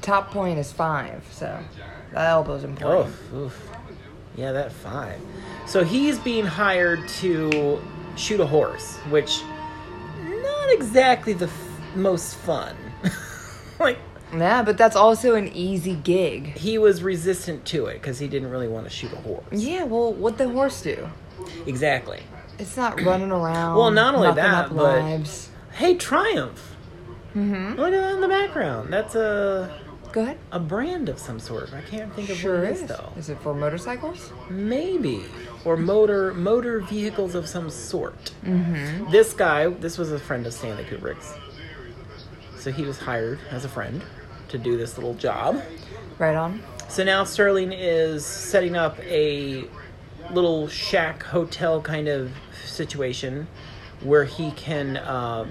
Top point is five, so that elbow's important. Oof, oof. Yeah, that five. So he's being hired to shoot a horse, which not exactly the f- most fun. *laughs* like Yeah, but that's also an easy gig. he was resistant to it because he didn't really want to shoot a horse. Yeah, well, what the horse do? Exactly. It's not running around. Well, not only that, but- lives. Hey, Triumph. Mm-hmm. Look at that in the background. That's a Go ahead. a brand of some sort. I can't think of Sure what it is. is though. Is it for motorcycles? Maybe or motor motor vehicles of some sort. Mm-hmm. This guy, this was a friend of Stanley Kubrick's, so he was hired as a friend to do this little job. Right on. So now Sterling is setting up a little shack hotel kind of situation where he can uh,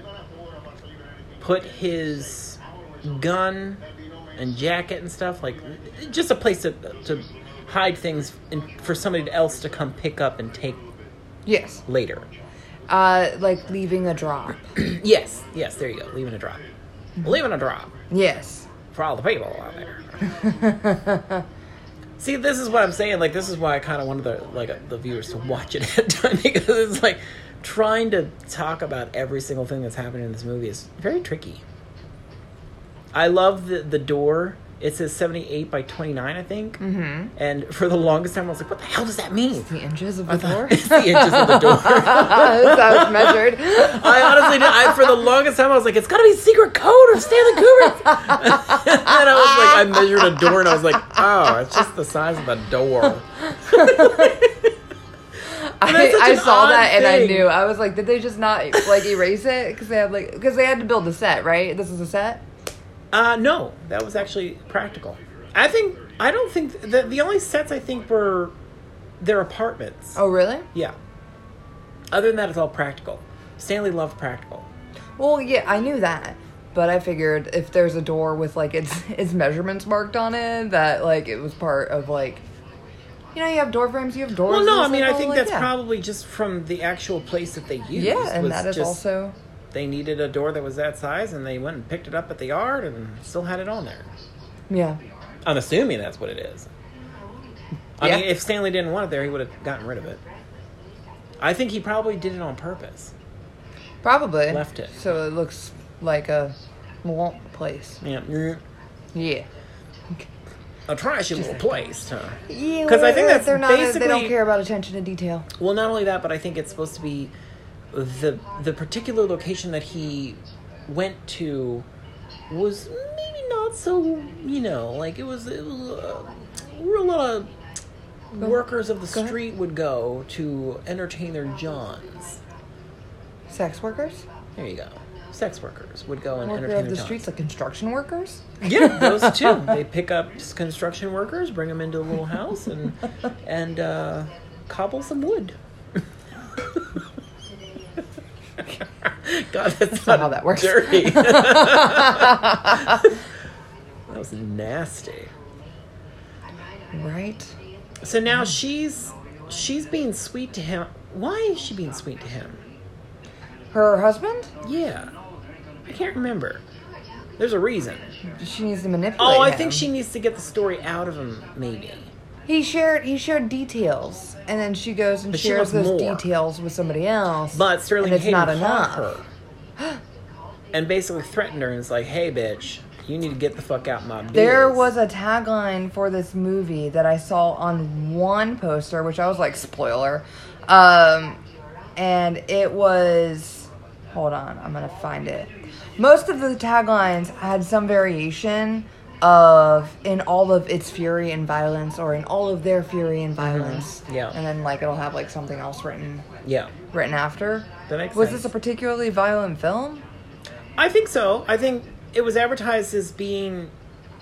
put his gun and jacket and stuff like just a place to, to hide things and for somebody else to come pick up and take Yes. later. Uh, like leaving a drop. *clears throat* Yes, yes, there you go. Leaving a drop. Leaving a drop. yes. for all the people out there. *laughs* See, this is what I'm saying. Like, this is why I kind of wanted the like the viewers to watch it *laughs* at time *laughs* because it's like trying to talk about every single thing that's happening in this movie is very tricky. I love the the door. It says 78 by 29, I think. Mm-hmm. And for the longest time, I was like, "What the hell does that mean?" The inches of the door. *laughs* it's the inches of the door. *laughs* That's how it's measured. *laughs* I honestly, did, I for the longest time, I was like, "It's got to be a secret code of Stanley Kubrick." and I was like, I measured a door, and I was like, "Oh, it's just the size of the door." I, I saw that and I knew. I was like, did they just not like erase it? Because they had like, because they had to build the set, right? This is a set. Uh, no, that was actually practical. I think I don't think that the only sets I think were their apartments. Oh, really? Yeah. Other than that, it's all practical. Stanley loved practical. Well, yeah, I knew that, but I figured if there's a door with like its *laughs* its measurements marked on it, that like it was part of like, you know, you have door frames, you have doors. Well, no, I mean, I think like, that's yeah. probably just from the actual place that they used. yeah, and was that is just- also they needed a door that was that size, and they went and picked it up at the yard, and still had it on there. yeah. I'm assuming that's what it is. I Yeah. mean, if Stanley didn't want it there, he would have gotten rid of it. I think he probably did it on purpose. Probably Left it. so it looks like a womp place. Yeah, mm, Yeah. a trashy little place, huh? Yeah, 'Cause I think that's they're not. Basically, they don't care about attention to detail. Well, not only that, but I think it's supposed to be the the particular location that he went to was maybe not so you know like it was, it was uh, where a lot of workers of the Go ahead. street would go to entertain their johns. Sex workers, There you go. Sex workers would go and worker entertain of the johns. streets, like construction workers. Yeah, those *laughs* too. They pick up construction workers, bring them into a little house, and *laughs* and uh, cobble some wood. *laughs* God, that's, not how that works. Dirty. *laughs* *laughs* that was nasty. Right. So now she's she's being sweet to him. Why is she being sweet to him? Her husband. Yeah, I can't remember. There's a reason. She needs to manipulate. Oh, I him. think she needs to get the story out of him. Maybe. He shared. He shared details, and then she goes and But she shares those more. details with somebody else. But Sterling and it's Hayden not caught enough. her *gasps* and basically threatened her and was like, "Hey, bitch, you need to get the fuck out of my biz." There was a tagline for this movie that I saw on one poster, which I was like, spoiler. Um, and it was, hold on, I'm gonna find it. Most of the taglines had some variation of in all of its fury and violence, or in all of their fury and violence. Yeah. And then like it'll have like something else written yeah. written after. That makes Was sense. this a particularly violent film? I think so. I think it was advertised as being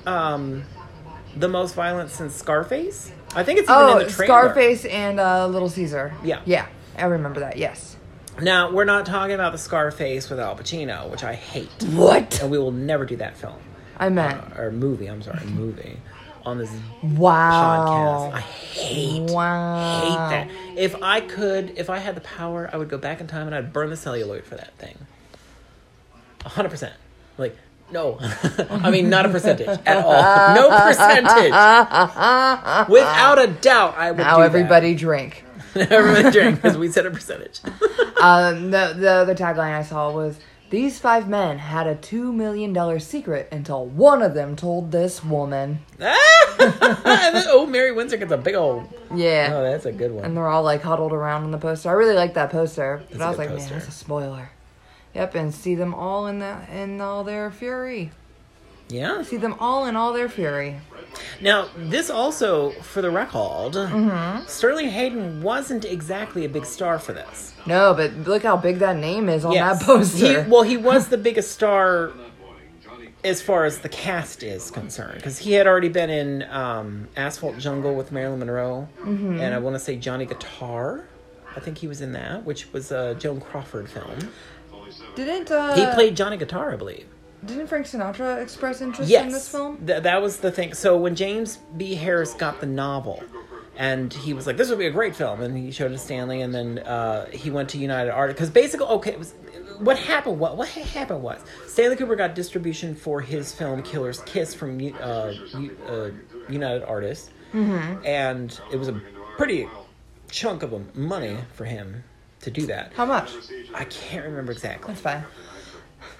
um, the most violent since Scarface. I think it's even in Oh, the trailer. Scarface and uh, Little Caesar. Yeah. Yeah, I remember that. Yes. Now we're not talking about the Scarface with Al Pacino, which I hate, What? and we will never do that film I meant. or movie. I'm sorry, movie on this Wow. podcast. I hate. Wow. hate that. If I could, if I had the power, I would go back in time and I'd burn the celluloid for that thing. A hundred percent. Like, no. *laughs* I mean, not a percentage *laughs* at all. No percentage. Without a doubt, I would. Now do that. everybody drink. *laughs* everybody drink because we said a percentage. Um, the the other tagline I saw was these five men had a two million dollar secret until one of them told this woman. Ah! *laughs* oh, Marie Windsor gets a big old. Yeah. Oh, that's a good one. and they're all like huddled around on the poster. I really like that poster, but That's I was like, poster. man, that's a spoiler. Yep, and see them all in that in all their fury. Yeah. See them all in all their fury. Now, this also, for the record, Mm-hmm. Sterling Hayden wasn't exactly a big star for this. No, but look how big that name is on Yes. that poster. He, well, he was the *laughs* biggest star as far as the cast is concerned because he had already been in um, Asphalt Jungle with Marilyn Monroe, Mm-hmm. and I want to say Johnny Guitar. I think he was in that, which was a Joan Crawford film. didn't uh, He played Johnny Guitar, I believe. Didn't Frank Sinatra express interest Yes, in this film? Th- that was the thing. So when James B. Harris got the novel, and he was like, "This would be a great film," and he showed it to Stanley, and then uh, he went to United Artists because basically, okay, it was what happened. What what happened was Stanley Cooper got distribution for his film Killer's Kiss from uh, uh, United Artists, Mm-hmm. and it was a pretty chunk of money for him to do that. How much? I can't remember exactly. That's fine.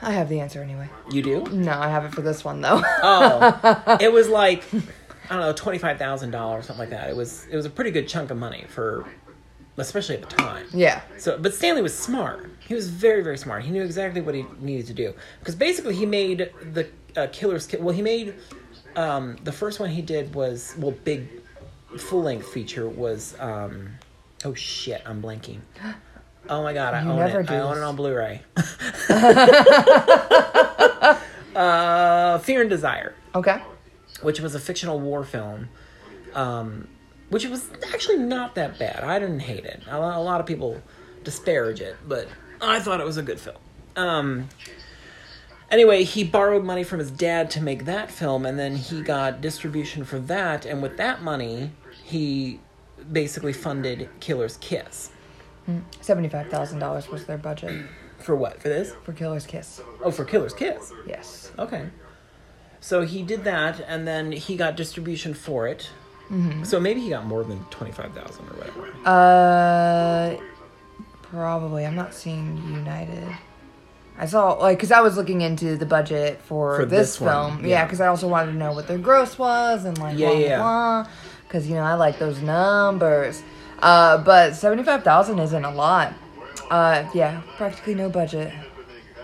I have the answer anyway. You do? No, I have it for this one though. Oh, *laughs* it was like I don't know, twenty five thousand dollars, something like that. It was it was a pretty good chunk of money for, especially at the time. yeah. So, but Stanley was smart. He was very very smart. He knew exactly what he needed to do because basically he made the uh, Killer's Ki- well he made um, the first one he did was well big full length feature was um, oh shit I'm blanking. *gasps* Oh my god, I You own it. I own it on Blu-ray. *laughs* uh, Fear and Desire Okay. which was a fictional war film, um, which was actually not that bad. I didn't hate it. A lot, a lot of people disparage it, but I thought it was a good film. Um, anyway, he borrowed money from his dad to make that film, and then he got distribution for that, and with that money, he basically funded Killer's Kiss. Seventy-five thousand dollars was their budget *clears throat* For what? For this? for Killer's Kiss. Oh, for Killer's Kiss. Yes. Okay. So he did that, and then he got distribution for it. So maybe he got more than twenty five thousand or whatever. Uh, probably. I'm not seeing United. I saw like because I was looking into the budget for, For this, this one, film. yeah. Yeah, because I also wanted to know what their gross was and like Yeah, blah yeah. blah. Because you know I like those numbers. Uh, but seventy five thousand isn't a lot. Uh, yeah, practically no budget.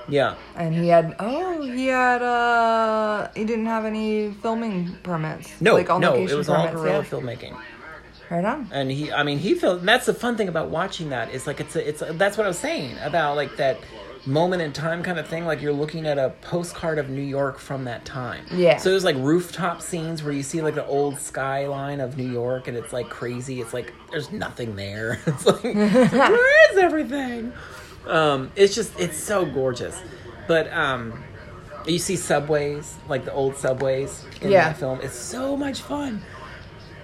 Yeah. And he had oh he had uh he didn't have any filming permits. No, like on no, it was all guerrilla yeah. filmmaking, Right on. and he, I mean, he felt that's the fun thing about watching that is like it's a, it's a, that's what I was saying about like that moment in time kind of thing. Like you're looking at a postcard of New York from that time. Yeah. So there's like rooftop scenes where you see like the old skyline of New York, and it's like crazy. It's like there's nothing there. *laughs* It's like *laughs* where is everything? Um, it's just it's so gorgeous, but um. You see subways, like the old subways in Yeah. that film. It's so much fun.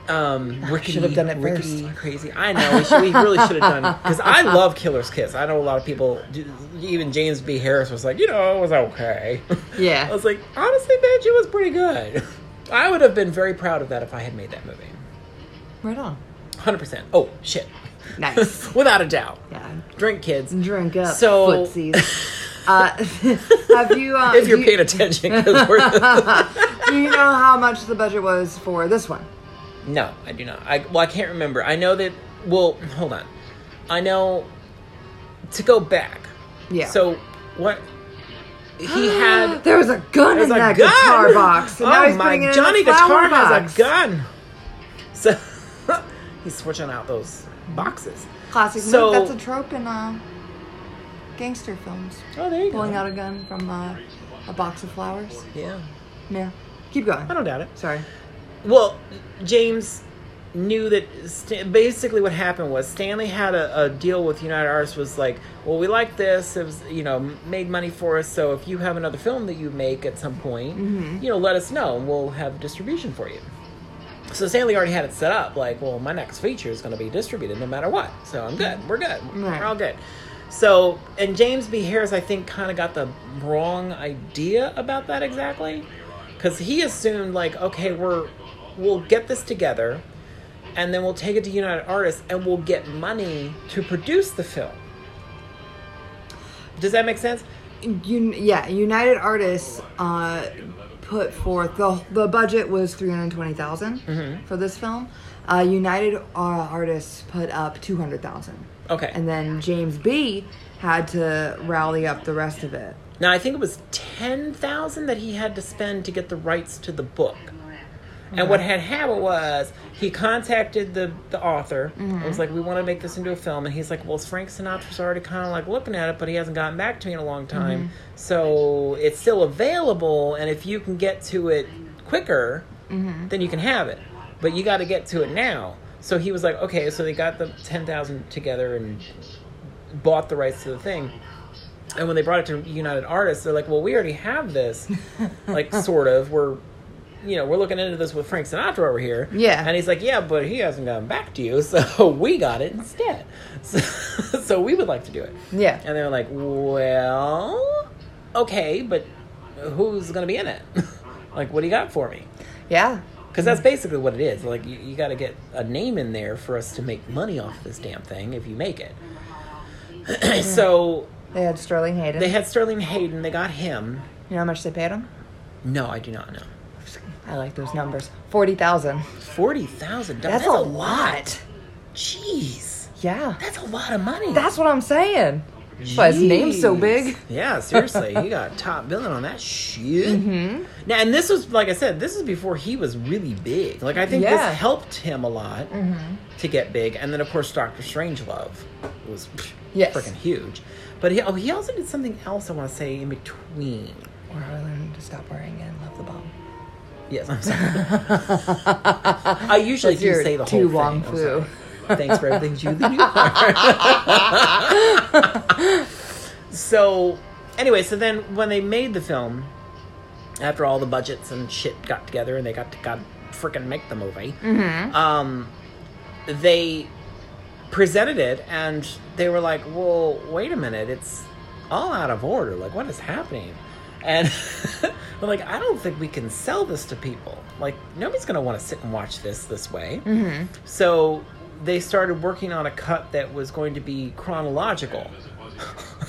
Um, Rickety, Should have done it rickety, crazy. I know we, should, we really should have done because I love Killer's Kiss. I know a lot of people, even James B. Harris was like, you know, it was okay. *laughs* Yeah. I was like, honestly, bitch, it was pretty good. *laughs* I would have been very proud of that if I had made that movie. Right on. Hundred percent. Oh shit, Nice. *laughs* without a doubt. yeah. Drink, kids. Drink up, So- uh, have you? Uh, If you're you- paying attention, do you know how much the budget was for this one? No, I do not. I well, I can't remember. I know that. Well, hold on. I know to go back. Yeah. So what he *gasps* had. There was a gun There's in a that gun. guitar box, and oh my! Johnny in a flower Guitar has a gun. *laughs* So he's switching out those boxes. Classic. So- move. That's a trope in uh, gangster films. Oh, there you go. Pulling go. out a gun from uh, a box of flowers. Yeah, Yeah. Keep going. I don't doubt it. Sorry. Well, James knew that Stan- basically what happened was Stanley had a, a deal with United Artists was like, well, we like this. It was, you know, made money for us. So if you have another film that you make at some point, mm-hmm. you know, let us know and we'll have distribution for you. So Stanley already had it set up. Like, well, my next feature is going to be distributed no matter what. So I'm good. We're good. Right. We're all good. So, and James B. Harris, I think, kind of got the wrong idea about that exactly, because he assumed like, okay, we're we'll get this together, and then we'll take it to United Artists, and we'll get money to produce the film. Does that make sense? Un- yeah, United Artists uh, put forth the the budget was three hundred twenty Mm-hmm. for this film. Uh, United uh, Artists put up two hundred thousand, Okay. and then James B had to rally up the rest of it. Now I think it was ten thousand that he had to spend to get the rights to the book. And what mm-hmm. had happened was he contacted the the author. and was mm-hmm. like, "We want to make this into a film," and he's like, "Well, Frank Sinatra's already kind of like looking at it, but he hasn't gotten back to me in a long mm-hmm. time. So it's still available, and if you can get to it quicker, then you can have it. But you got to get to it now." So he was like, "Okay." So they got the ten thousand together and bought the rights to the thing. And when they brought it to United Artists, they're like, "Well, we already have this, *laughs* like sort of. We're, you know, we're looking into this with Frank Sinatra over here." Yeah. And he's like, "Yeah, but he hasn't gotten back to you, *laughs* so we got it instead. *laughs* So, so we would like to do it." Yeah. And they're like, "Well, okay, but who's going to be in it? *laughs* like, what do you got for me?" Yeah. Because that's basically what it is. Like, you, you got to get a name in there for us to make money off this damn thing if you make it. *clears throat* so They had Sterling Hayden. they had Sterling Hayden. They got him. you know how much they paid him? No, I do not know. I like those numbers. Forty thousand. Forty thousand. That's, a lot. Jeez, Yeah. that's a lot of money. That's what I'm saying. That's why his name's so big. Yeah, seriously, he got *laughs* top billing on that shit. Mm-hmm. Now, and this was like I said, this is before he was really big. Like I think Yeah. this helped him a lot Mm-hmm. to get big, and then of course Doctor Strangelove was Yes. freaking huge. But he, oh, he also did something else. I want to say in between. Or I learned to stop worrying and love the bomb. Yes, I'm *laughs* sorry. I usually That's do say the whole Wong thing. Foo. *laughs* Thanks for everything, Julie. Are. *laughs* so, anyway, so then when they made the film, after all the budgets and shit got together and they got to got freaking make the movie, um, they presented it and they were like, "Well, wait a minute, it's all out of order. Like, what is happening?" And *laughs* they're like, "I don't think we can sell this to people. Like, nobody's gonna want to sit and watch this this way." Mm-hmm. So they started working on a cut that was going to be chronological.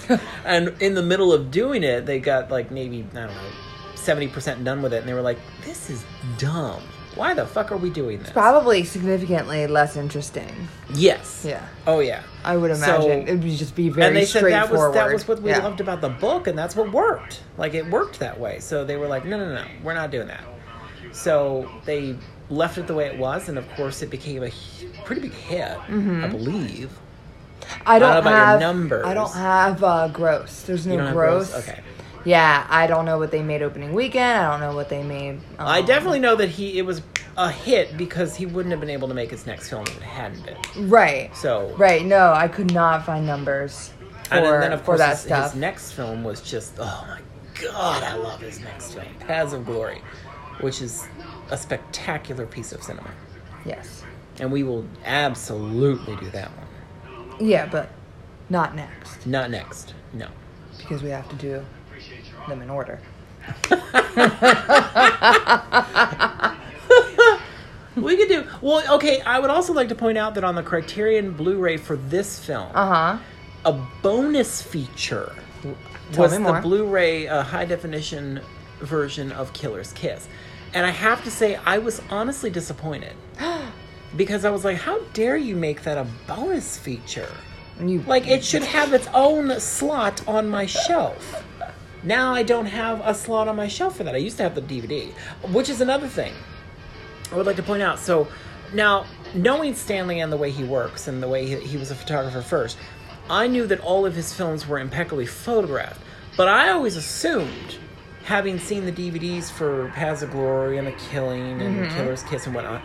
*laughs* and in the middle of doing it, they got like maybe, I don't know, 70% done with it. And they were like, this is dumb. Why the fuck are we doing this? Probably significantly less interesting. yes. Yeah. Oh, yeah. I would So- imagine it would just be very and they said that was that was what we Yeah. loved about the book, and that's what worked. Like it worked that way. So they were like, no, no, no, we're not doing that. So they left it the way it was, and of course, it became a pretty big hit, Mm-hmm. I believe. I don't I don't know about your have numbers. I don't have uh, gross. There's no You don't have gross. gross? Okay. Yeah, I don't know what they made opening weekend. I don't know what they made. Um, I definitely know that he it was a hit because he wouldn't have been able to make his next film if it hadn't been. right. So Right. No, I could not find numbers for, and then of course that his, his next film was just oh my god, I love his next film, Paths of Glory, which is a spectacular piece of cinema, yes. and we will absolutely do that one. Yeah, but not next Not next, no. because we have to do them in order. We could do well. Okay, I would also like to point out that on the Criterion Blu-ray for this film, Uh huh. a bonus feature Tell was the. Blu-ray uh, high definition version of Killer's Kiss, and I have to say I was honestly disappointed *gasps* because I was like, "How dare you make that a bonus feature? You Like it should have its own slot on my shelf." Now I don't have a slot on my shelf for that. I used to have the DVD, which is another thing I would like to point out. So now, knowing Stanley and the way he works and the way he, he was a photographer first, I knew that all of his films were impeccably photographed. But I always assumed, having seen the DVDs for Paths of Glory and The Killing and mm-hmm. Killer's Kiss and whatnot,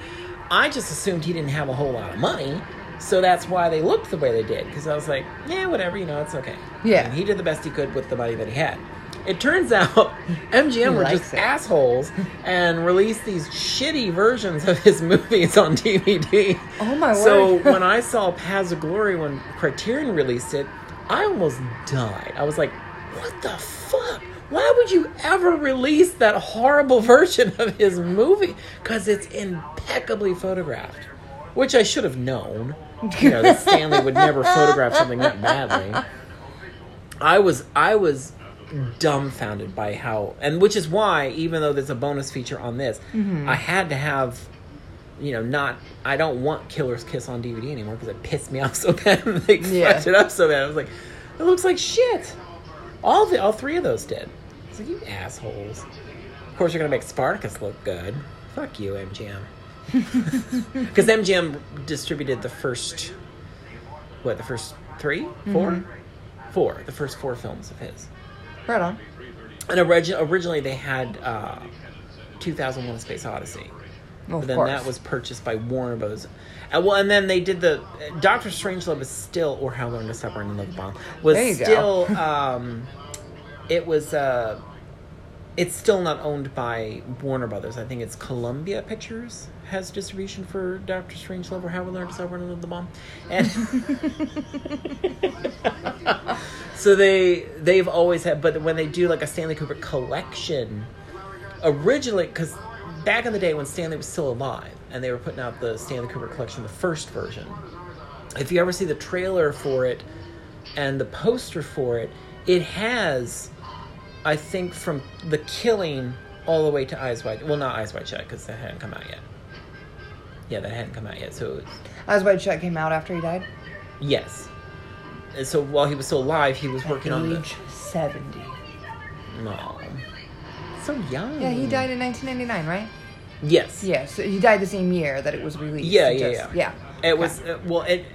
I just assumed he didn't have a whole lot of money. So that's why they looked the way they did. Because I was like, yeah, whatever, you know, it's okay. Yeah. And he did the best he could with the money that he had. It turns out *laughs* MGM were just it. assholes and released these shitty versions of his *laughs* movies on DVD. Oh, my So word. *laughs* when I saw Paths of Glory when Criterion released it, I almost died. I was like, what the fuck? Why would you ever release that horrible version of his movie? Because it's impeccably photographed. Which I should have known. You know, that Stanley would never photograph something that badly. I was I was dumbfounded by how and which is why even though there's a bonus feature on this Mm-hmm. i had to have you know not i don't want killer's kiss on dvd anymore because it pissed me *laughs* off so bad and *laughs* they Yeah. fucked it up so bad i was like it looks like shit All the all three of those did. It's like you assholes. Of course, you're gonna make Spartacus look good. Fuck you, MGM. *laughs* Because MGM distributed the first, what, the first three, four, four, the first four films of his. Right on. And origi- originally they had uh, 2001: A Space Odyssey. Well, But then course. that was purchased by Warner Bros. Uh, well, and then they did the Doctor Strangelove is still, or How I Learned to Stop Running Love Bomb was There you go. still. Um, it was. Uh, it's still not owned by Warner Brothers. I think it's Columbia Pictures has distribution for Doctor Strangelove or How We Learned to Love the Bomb, and *laughs* so they they've always had. But when they do like a Stanley Kubrick collection, originally because back in the day when Stanley was still alive and they were putting out the Stanley Kubrick collection, the first version. If you ever see the trailer for it and the poster for it, it has, I think, from The Killing all the way to Eyes Wide. Well, not Eyes Wide Shut because that hadn't come out yet. Yeah, that hadn't come out yet. So it was, Eyes Wide Shut came out after he died. yes. And so while he was still alive, he was working on the. Age seventy. No. So young. Yeah, he died in 1999, right? Yes. Yeah, so he died the same year that it was released. Yeah, yeah, just- yeah. yeah. It was uh, well. It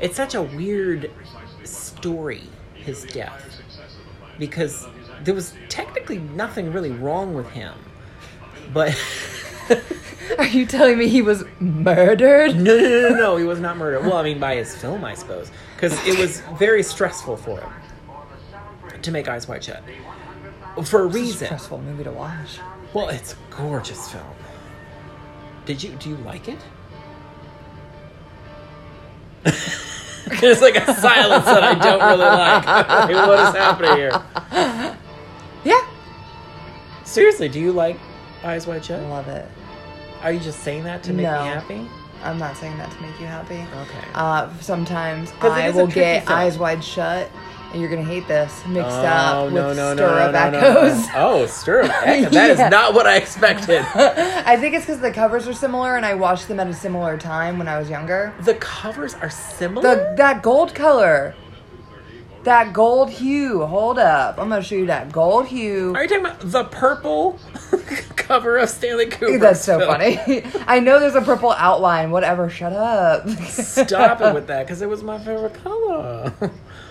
it's such a weird story. His death, because there was technically nothing really wrong with him, but *laughs* *laughs* Are you telling me he was murdered? no, no, no, no, no, he was not murdered. Well, I mean, by his film, I suppose, because it was very stressful for him to make Eyes Wide Shut for a It's a reason. stressful movie to watch. Well, it's a gorgeous film. Did you do you like it? *laughs* There's like a silence that I don't really like. *laughs* Like, what is happening here? Yeah. Seriously, do you like Eyes Wide Shut? I love it. Are you just saying that to make No. me happy? I'm not saying that to make you happy. Okay. Uh, sometimes I will get film. eyes wide shut, and you're gonna hate this mixed oh up with no no no stir no up echoes. Oh, stir up *laughs* echo. That is Yeah. not what I expected. *laughs* I think it's because the covers are similar, and I watched them at a similar time when I was younger. the covers are similar. The that gold color, that gold hue. Hold up, I'm gonna show you that gold hue. Are you talking about the purple *laughs* cover of Stanley Kubrick? That's so funny. *laughs* I know there's a purple outline. Whatever. Shut up. Stop it with *laughs* that, because it was my favorite color.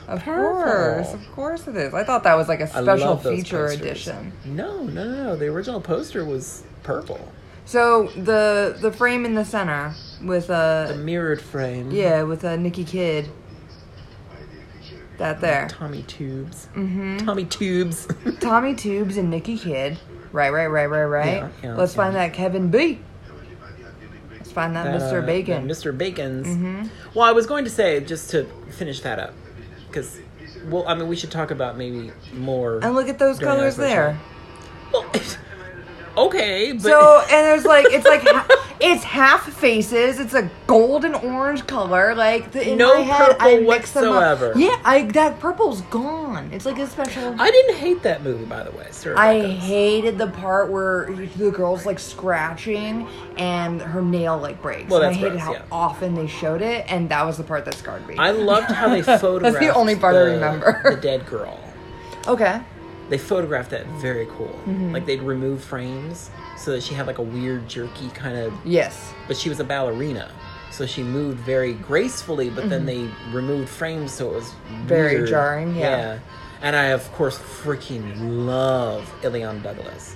Of Purple. course, of course it is. I thought that was like a special feature posters. edition. No, no, no. The original poster was purple. So the the frame in the center with uh, The a mirrored frame. yeah with a Nikki Kid. That there. Tommy Tubes. Mm-hmm. Tommy Tubes. *laughs* Tommy Tubes and Nikki Kid. Right, right, right, right, right. Yeah, yeah, Let's yeah. find that Kevin B. Let's find that, Mr. Bacon. Mr. Bacon's. Mm-hmm. Well, I was going to say, just to finish that up, because, well, I mean, we should talk about maybe more. And look at those colors there. Well, *laughs* okay, but. So and there's like it's like *laughs* it's half faces. It's a golden orange color. Like the, in No my head, I purple them up. whatsoever. Yeah, I that purple's gone. It's like a special. I didn't hate that movie, by the way. Sir I hated the part where the girl's like scratching and her nail like breaks. Well, that's and I hated gross, how yeah. often they showed it, and that was the part that scarred me. I loved how they photographed *laughs* that's the only part I remember. the dead girl. okay. They photographed that very cool. Mm-hmm. Like they'd remove frames so that she had like a weird jerky kind of Yes. but she was a ballerina. So she moved very gracefully, but then they removed frames so it was Mm-hmm. Very weird. jarring, yeah. And I of course freaking love Illeana Douglas,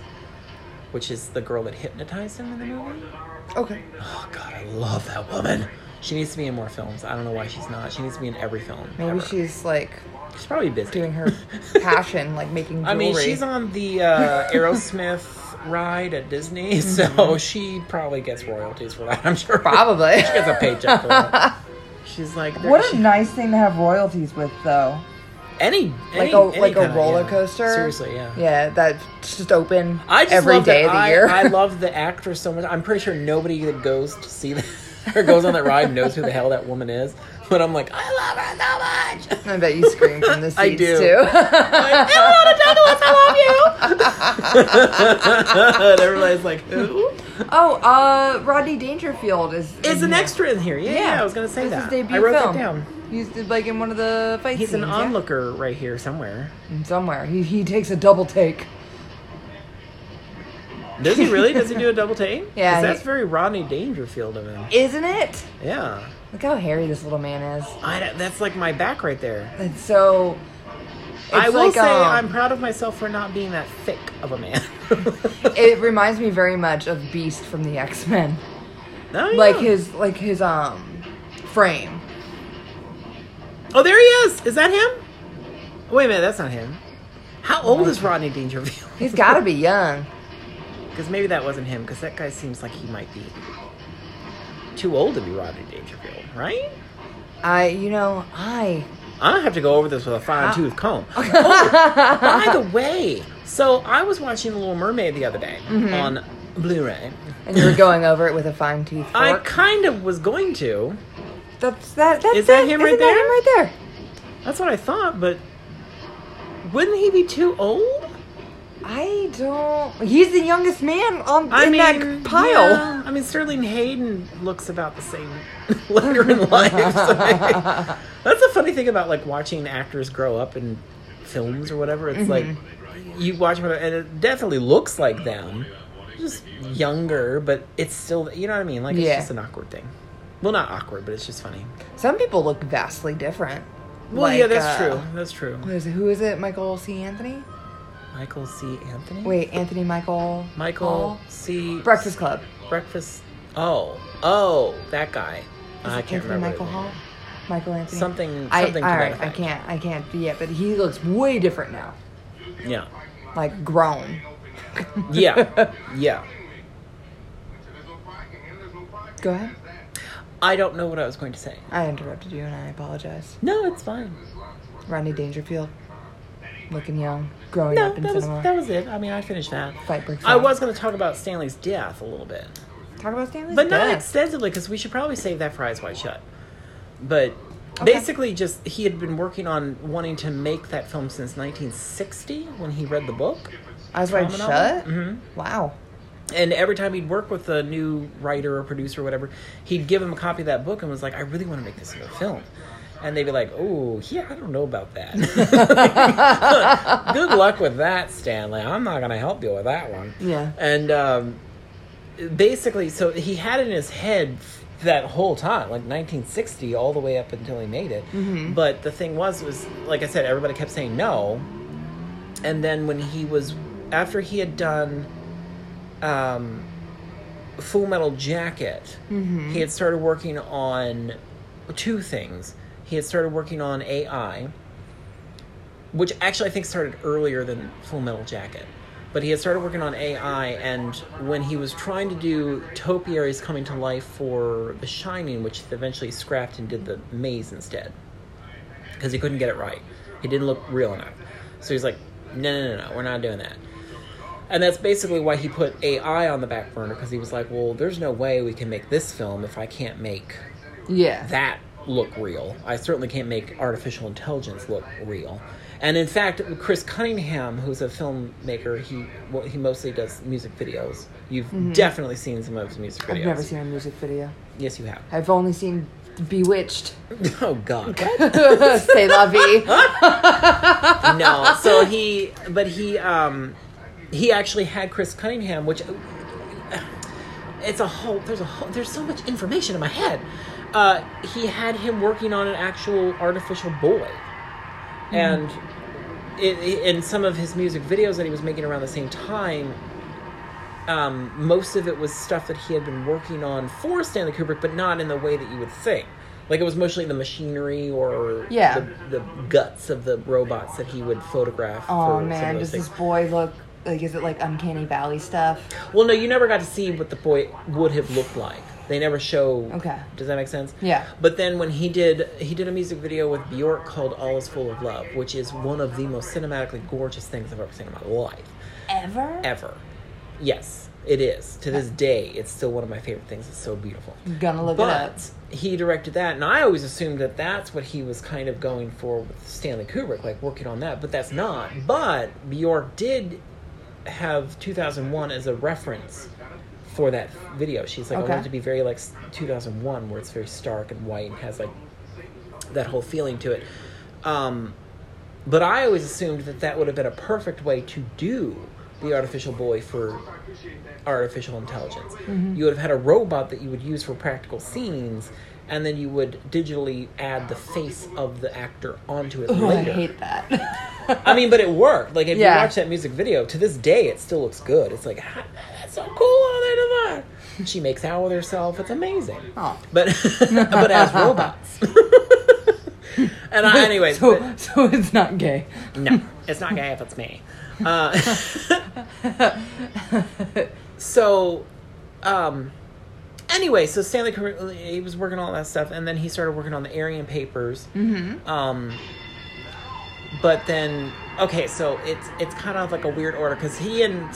which is the girl that hypnotized him in the movie. Okay. Oh god, I love that woman. She needs to be in more films. I don't know why she's not. She needs to be in every film. Maybe ever. she's like she's probably busy. doing her passion, like making jewelry. I mean, she's on the uh, *laughs* Aerosmith ride at Disney, so she probably gets royalties for that. I'm sure. Mm-hmm. Probably. *laughs* she gets a paycheck for that. *laughs* She's like, What a she- nice thing to have royalties with, though. any, Like a any like a kind of- roller yeah. coaster. Seriously, yeah. Yeah, that's just open I just every love that of the I, year. I love the actress so much. I'm pretty sure nobody that goes to see that or goes on that ride knows who the hell that woman is. *laughs* But I'm like, I love her so much. *laughs* I bet you scream from the *laughs* seats I do. too. Like, Illeana Douglas, I love you. and everybody's like, who? Oh, uh, Rodney Dangerfield is Is an here. extra in here. Yeah, yeah, I was gonna say This that. Debut I wrote film. that down. He's like in one of the fights. He's scenes. an yeah? onlooker right here somewhere. somewhere. He he takes a double take. Does he really? Does he do a double take? Yeah, that's very Rodney Dangerfield of him. Isn't it? Yeah, Look how hairy this little man is. I, that's like my back right there. It's so. I will like, say um, I'm proud of myself for not being that thick of a man. *laughs* It reminds me very much of Beast from the X Men. Oh, yeah. Like his like his um frame. Oh, there he is. Is that him? Wait a minute, that's not him. How old is Rodney Dangerfield? He's got to be *laughs* young. Because maybe that wasn't him. Because that guy seems like he might be too old to be Rodney Dangerfield, right? I you know I gonna have to go over this with a fine Ah. tooth comb. *laughs* Oh, by the way, so I was watching The Little Mermaid the other day Mm-hmm. on Blu-ray. and you were going over it with a fine tooth fork. I kind of was going to. That's that. That's Is that it. him Isn't right that there? him right there? That's what I thought, but wouldn't he be too old? I don't. He's the youngest man on I in mean, that pile. yeah. I mean, Sterling Hayden looks about the same *laughs* later in life. *laughs* so that's the funny thing about like watching actors grow up in films or whatever. It's like Mm-hmm. you watch them and it definitely looks like them, just younger, but it's still you know what I mean. Like it's Yeah. just an awkward thing. Well, not awkward, but it's just funny. Some people look vastly different. Well, Like, yeah, that's uh, true. That's true. Who is it? Who is it? Michael C. Anthony? Michael C. Anthony. Wait, Anthony Michael. Michael Hall? C. Breakfast Club. Breakfast. Oh, oh, that guy. Is I can't Anthony remember. Michael Hall. Michael Anthony. Something. I, Something all to that I can't. I can't be it, but he looks way different now. Yeah. Like grown. Yeah. *laughs* yeah. Go ahead. I don't know what I was going to say. I interrupted you, and I apologize. No, it's fine. Rodney Dangerfield, looking young, growing No, up in that was that was it. I mean, I finished that. Fight breaks I out. was going to talk about Stanley's death a little bit, Talk about Stanley's but not extensively because we should probably save that for Eyes Wide Shut. But Okay. basically, just he had been working on wanting to make that film since 1960 when he read the book. Eyes Wide Shut. Mhm. Wow. And every time he'd work with a new writer or producer or whatever, he'd give him a copy of that book and was like, I really want to make this into a film. And they'd be like, Oh, yeah, I don't know about that. *laughs* Good luck with that, Stanley. I'm not going to help you with that one. Yeah. And um, basically, so he had in his head that whole time, like 1960, all the way up until he made it. But the thing was, was like I said, everybody kept saying no. And then when he was, after he had done um, Full Metal Jacket, he had started working on two things. He had started working on AI, which actually I think started earlier than Full Metal Jacket. But he had started working on AI, and when he was trying to do topiaries coming to life for The Shining, which eventually scrapped and did the maze instead, because he couldn't get it right. He didn't look real enough. So he's like, no, no, no, no, we're not doing that. And that's basically why he put AI on the back burner, because he was like, well, there's no way we can make this film if I can't make Yeah. that look real. I certainly can't make artificial intelligence look real. And in fact, Chris Cunningham, who's a filmmaker, he well, he mostly does music videos. You've definitely seen some of his music videos. Mm-hmm. I've never seen a music video. Yes, you have. I've only seen Bewitched. *laughs* Oh God. *laughs* Say la vie. *laughs* no. So he, but he, um, he actually had Chris Cunningham, which it's a whole. There's a whole. There's so much information in my head. Uh, he had him working on an actual artificial boy, and it, in some of his music videos that he was making around the same time. Um, most of it was stuff that he had been working on for Stanley Kubrick, but not in the way that you would think. Like it was mostly the machinery or Yeah. the, the guts of the robots that he would photograph. Oh man, does things. this boy look like? Is it like Uncanny Valley stuff? Well, no, you never got to see what the boy would have looked like. They never show. Okay. Does that make sense? Yeah. But then when he did, he did a music video with Bjork called "All Is Full of Love," which is one of the most cinematically gorgeous things I've ever seen in my life, Ever? ever. Yes, it is. To this uh. day, it's still one of my favorite things. It's so beautiful. Gonna look it up. But he directed that, and I always assumed that that's what he was kind of going for with Stanley Kubrick, like working on that. But that's not. But Bjork did have 2001 as a reference for that video. She's like, I want it to be very like 2001, where it's very stark and white and has like that whole feeling to it. Um, but I always assumed that that would have been a perfect way to do the artificial boy for artificial intelligence. Mm-hmm. You would have had a robot that you would use for practical scenes, and then you would digitally add the face of the actor onto it Oh, I hate that. I mean, but it worked. Like if Yeah. you watch that music video, to this day, it still looks good. It's like "Ah, that's so cool how they did. She makes out with herself. It's amazing. Oh. But *laughs* but as robots. *laughs* and I, anyways, so but- so it's not gay. no, it's not gay if it's me. Uh, *laughs* so, um, anyway, so Stanley he was working on all that stuff, and then he started working on the Aryan Papers. Mm-hmm. Um, but then, okay, so it's it's kind of like a weird order because he and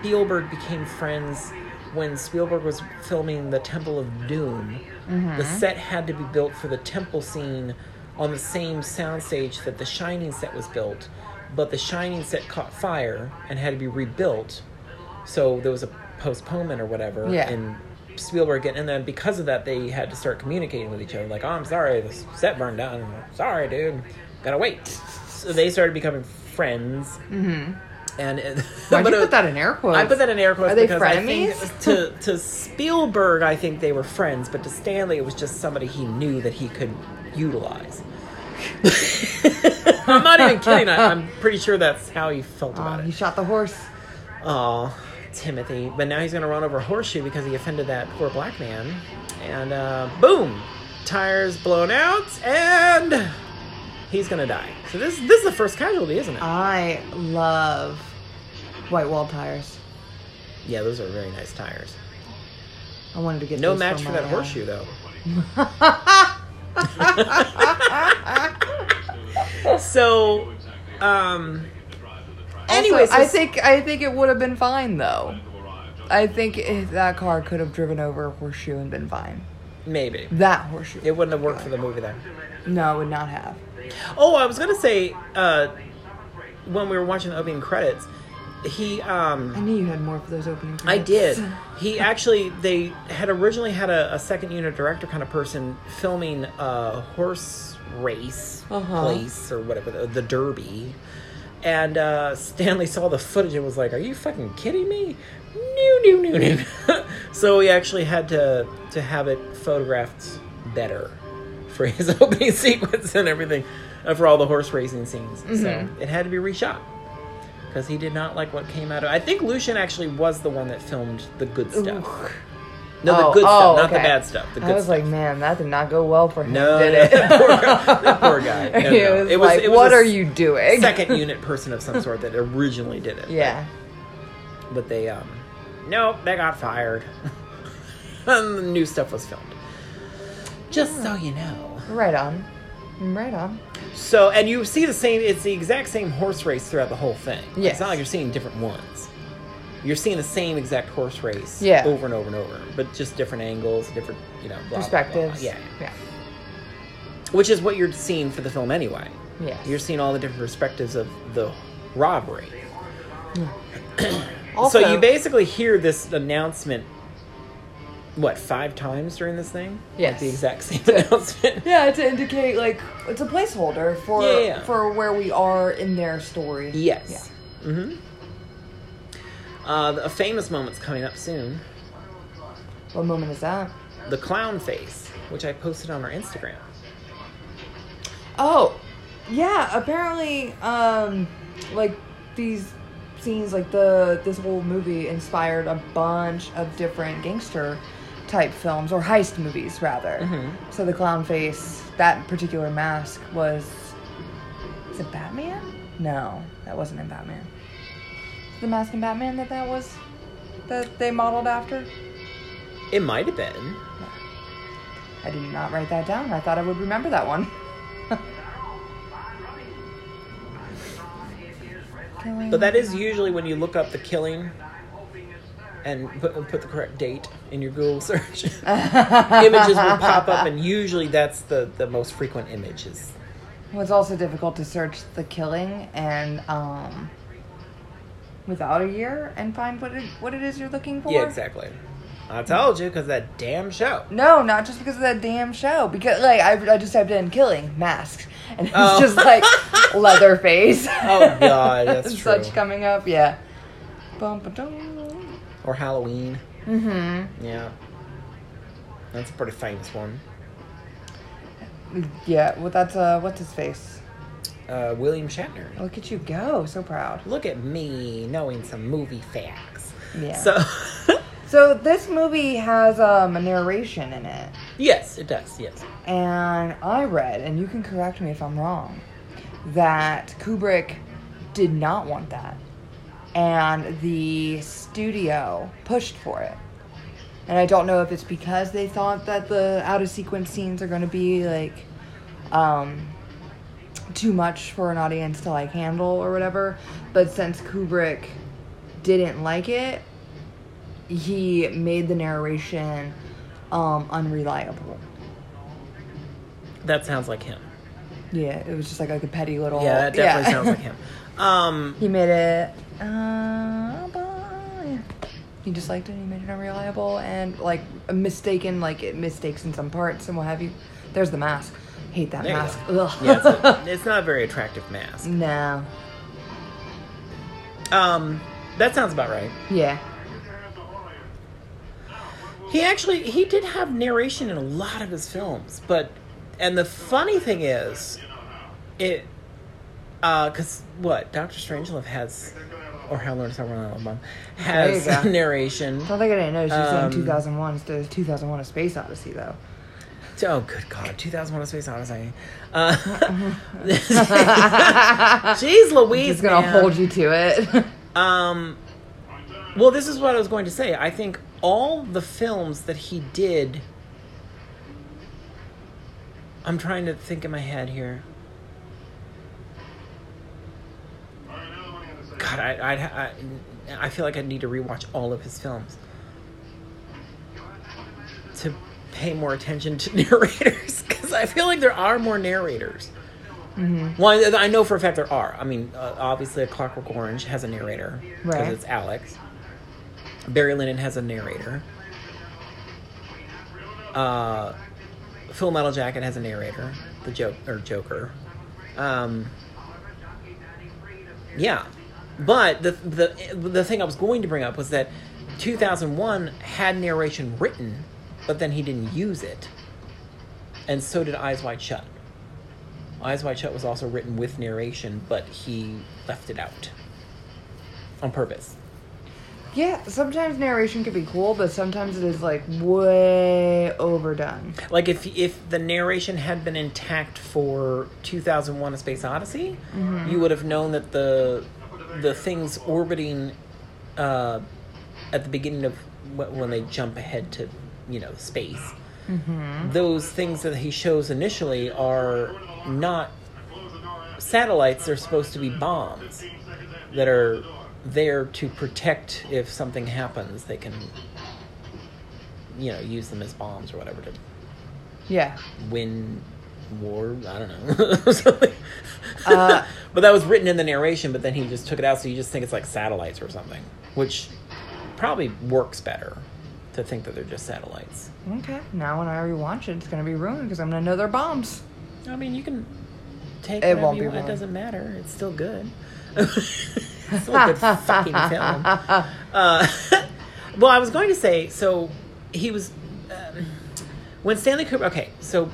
Spielberg became friends when Spielberg was filming the Temple of Doom. The set had to be built for the temple scene on the same soundstage that the Shining set was built, but the Shining set caught fire and had to be rebuilt. So there was a postponement or whatever. Yeah. And Spielberg and then because of that they had to start communicating with each other like, "Oh, I'm sorry, the set burned down. Sorry, dude. Gotta wait." So they started becoming friends. Mm-hmm. And it, Why'd but you it- put that in air quotes? I put that in air quotes Are they because I think frenemies? to to Spielberg, I think they were friends, but to Stanley, it was just somebody he knew that he could utilize. *laughs* I'm not even kidding. I, I'm pretty sure that's how he felt about he it. He shot the horse. Oh, Timothy! But now he's gonna run over a horseshoe because he offended that poor black man, and uh, boom, tires blown out, and he's gonna die. So this this is the first casualty, isn't it? I love white wall tires. yeah, those are very nice tires. I wanted to get No match for for that uh, horseshoe, though. *laughs* so, um, anyway, I think I think it would have been fine though. I think if that car could have driven over a horseshoe and been fine. maybe That horseshoe. it wouldn't have worked for the movie then. no, it would not have. Oh, I was gonna say, uh, when we were watching the opening credits, he um. I knew you had more for those opening. Credits. I did. *laughs* He actually, they had originally had a, a second unit director kind of person filming a horse race Uh-huh. place or whatever, the, the Derby. And uh, Stanley saw the footage and was like, Are you fucking kidding me? No, no, no, no. *laughs* so he actually had to, to have it photographed better for his *laughs* opening sequence and everything, uh, for all the horse racing scenes. So it had to be reshot because he did not like what came out of. I think Lucien actually was the one that filmed the good stuff. Ooh. No, the Oh, good oh, stuff, not the bad stuff. The good I was stuff. like, man, that did not go well for him, no, did *laughs* it? that poor guy. That poor guy. *laughs* No, He no. was It was, like, it was what are you doing? Second unit person of some sort that originally did it. yeah. but they um, nope, they got fired, and the new stuff was filmed. Just so you know. Right on. Right on. So, and you see the same, it's the exact same horse race throughout the whole thing. Yes. It's not like you're seeing different ones. You're seeing the same exact horse race Yeah. over and over and over, but just different angles, different, you know, blah, blah, blah, blah. Perspectives. Yeah. Yeah. Which is what you're seeing for the film anyway. Yes. You're seeing all the different perspectives of the robbery. Also, *clears throat* so you basically hear this announcement, what, five times during this thing? Like the exact same *laughs* announcement. Yeah, to indicate like it's a placeholder for Yeah, yeah. for where we are in their story. Yes. Mm-hmm. Uh, a famous moment's coming up soon. What moment is that? The clown face, which I posted on our Instagram. Oh, yeah. Apparently, um, like these scenes, like the this whole movie inspired a bunch of different gangster type films or heist movies, rather. Mhm. So the clown face, that particular mask was. Is it Batman? No, that wasn't in Batman. The mask in Batman that that was that they modeled after. It might have been. I did not write that down. I thought I would remember that one. *laughs* But that is usually when you look up the killing and put, put the correct date in your Google search. *laughs* Images will pop up, and usually that's the, the most frequent images. Well, it's also difficult to search the killing and um, without a year and find what it what it is you're looking for. Yeah, exactly. I told you because that damn show. No, not just because of that damn show. Because like I, I just typed in killing masks, and it's Oh. just like *laughs* Leatherface. Oh, God, that's *laughs* true. Such coming up, yeah. Bum, ba. Or Halloween. Mm-hmm. Yeah. That's a pretty famous one. Yeah. Well, that's uh, what's his face? Uh, William Shatner. Look at you go, so proud. Look at me knowing some movie facts. Yeah. So, *laughs* So this movie has um, a narration in it, yes, it does. Yes. and I read, and you can correct me if I'm wrong, that Kubrick did not want that, and the studio pushed for it. And I don't know if it's because they thought that the out of sequence scenes are going to be like um, too much for an audience to like handle or whatever. But since Kubrick didn't like it, he made the narration um, unreliable. That sounds like him. Yeah, it was just like, like a petty little. Yeah, that definitely yeah. sounds like him. *laughs* Um, he made it. Uh. He just liked it. He made it unreliable and like mistaken, like it mistakes in some parts and what have you. There's the mask. Hate that there mask. Yeah, it's, a, *laughs* it's not a very attractive mask. no. Um, that sounds about right. Yeah. He actually he did have narration in a lot of his films, but and the funny thing is, it uh, cause what Doctor Strangelove has, or How to Learn to Run Bomb has There you go. *laughs* narration. I don't think I didn't notice you Um, saying 2001 instead of 2001: A Space Odyssey though. Oh, good God! 2001: A Space Odyssey. *laughs* Uh, *laughs* Jeez, Louise, He's gonna man. hold you to it. Um, well, this is what I was going to say. I think all the films that he did. I'm trying to think in my head here. God, I, I, I, I feel like I need to rewatch all of his films to pay more attention to *laughs* narrators because I feel like there are more narrators. Well, I know for a fact there are. I mean, uh, obviously, Clockwork Orange has a narrator because Right. it's Alex. Barry Lyndon has a narrator. Uh, Full Metal Jacket has a narrator, the joke or Joker. Um, yeah, but the the the thing I was going to bring up was that 2001 had narration written, but then he didn't use it, and so did Eyes Wide Shut. Eyes Wide Shut was also written with narration, but he left it out on purpose. yeah, sometimes narration could be cool, but sometimes it is like way overdone. Like if if the narration had been intact for 2001: A Space Odyssey, mm-hmm. you would have known that the the things orbiting uh, at the beginning of when they jump ahead to you know space, those things that he shows initially are not satellites. They're supposed to be bombs that are there to protect if something happens. They can you know use them as bombs or whatever to Yeah. win war. I don't know. Something. *laughs* Uh, but that was written in the narration, but then he just took it out, so you just think it's like satellites or something, which probably works better to think that they're just satellites. Okay. Now when I rewatch it, it's gonna be ruined because I'm gonna know they're bombs. I mean, you can take It won't be. It doesn't matter. It's still good. *laughs* it's still a good fucking film. *laughs* Uh, well, I was going to say, so he was um, when Stanley Kubrick. Okay, so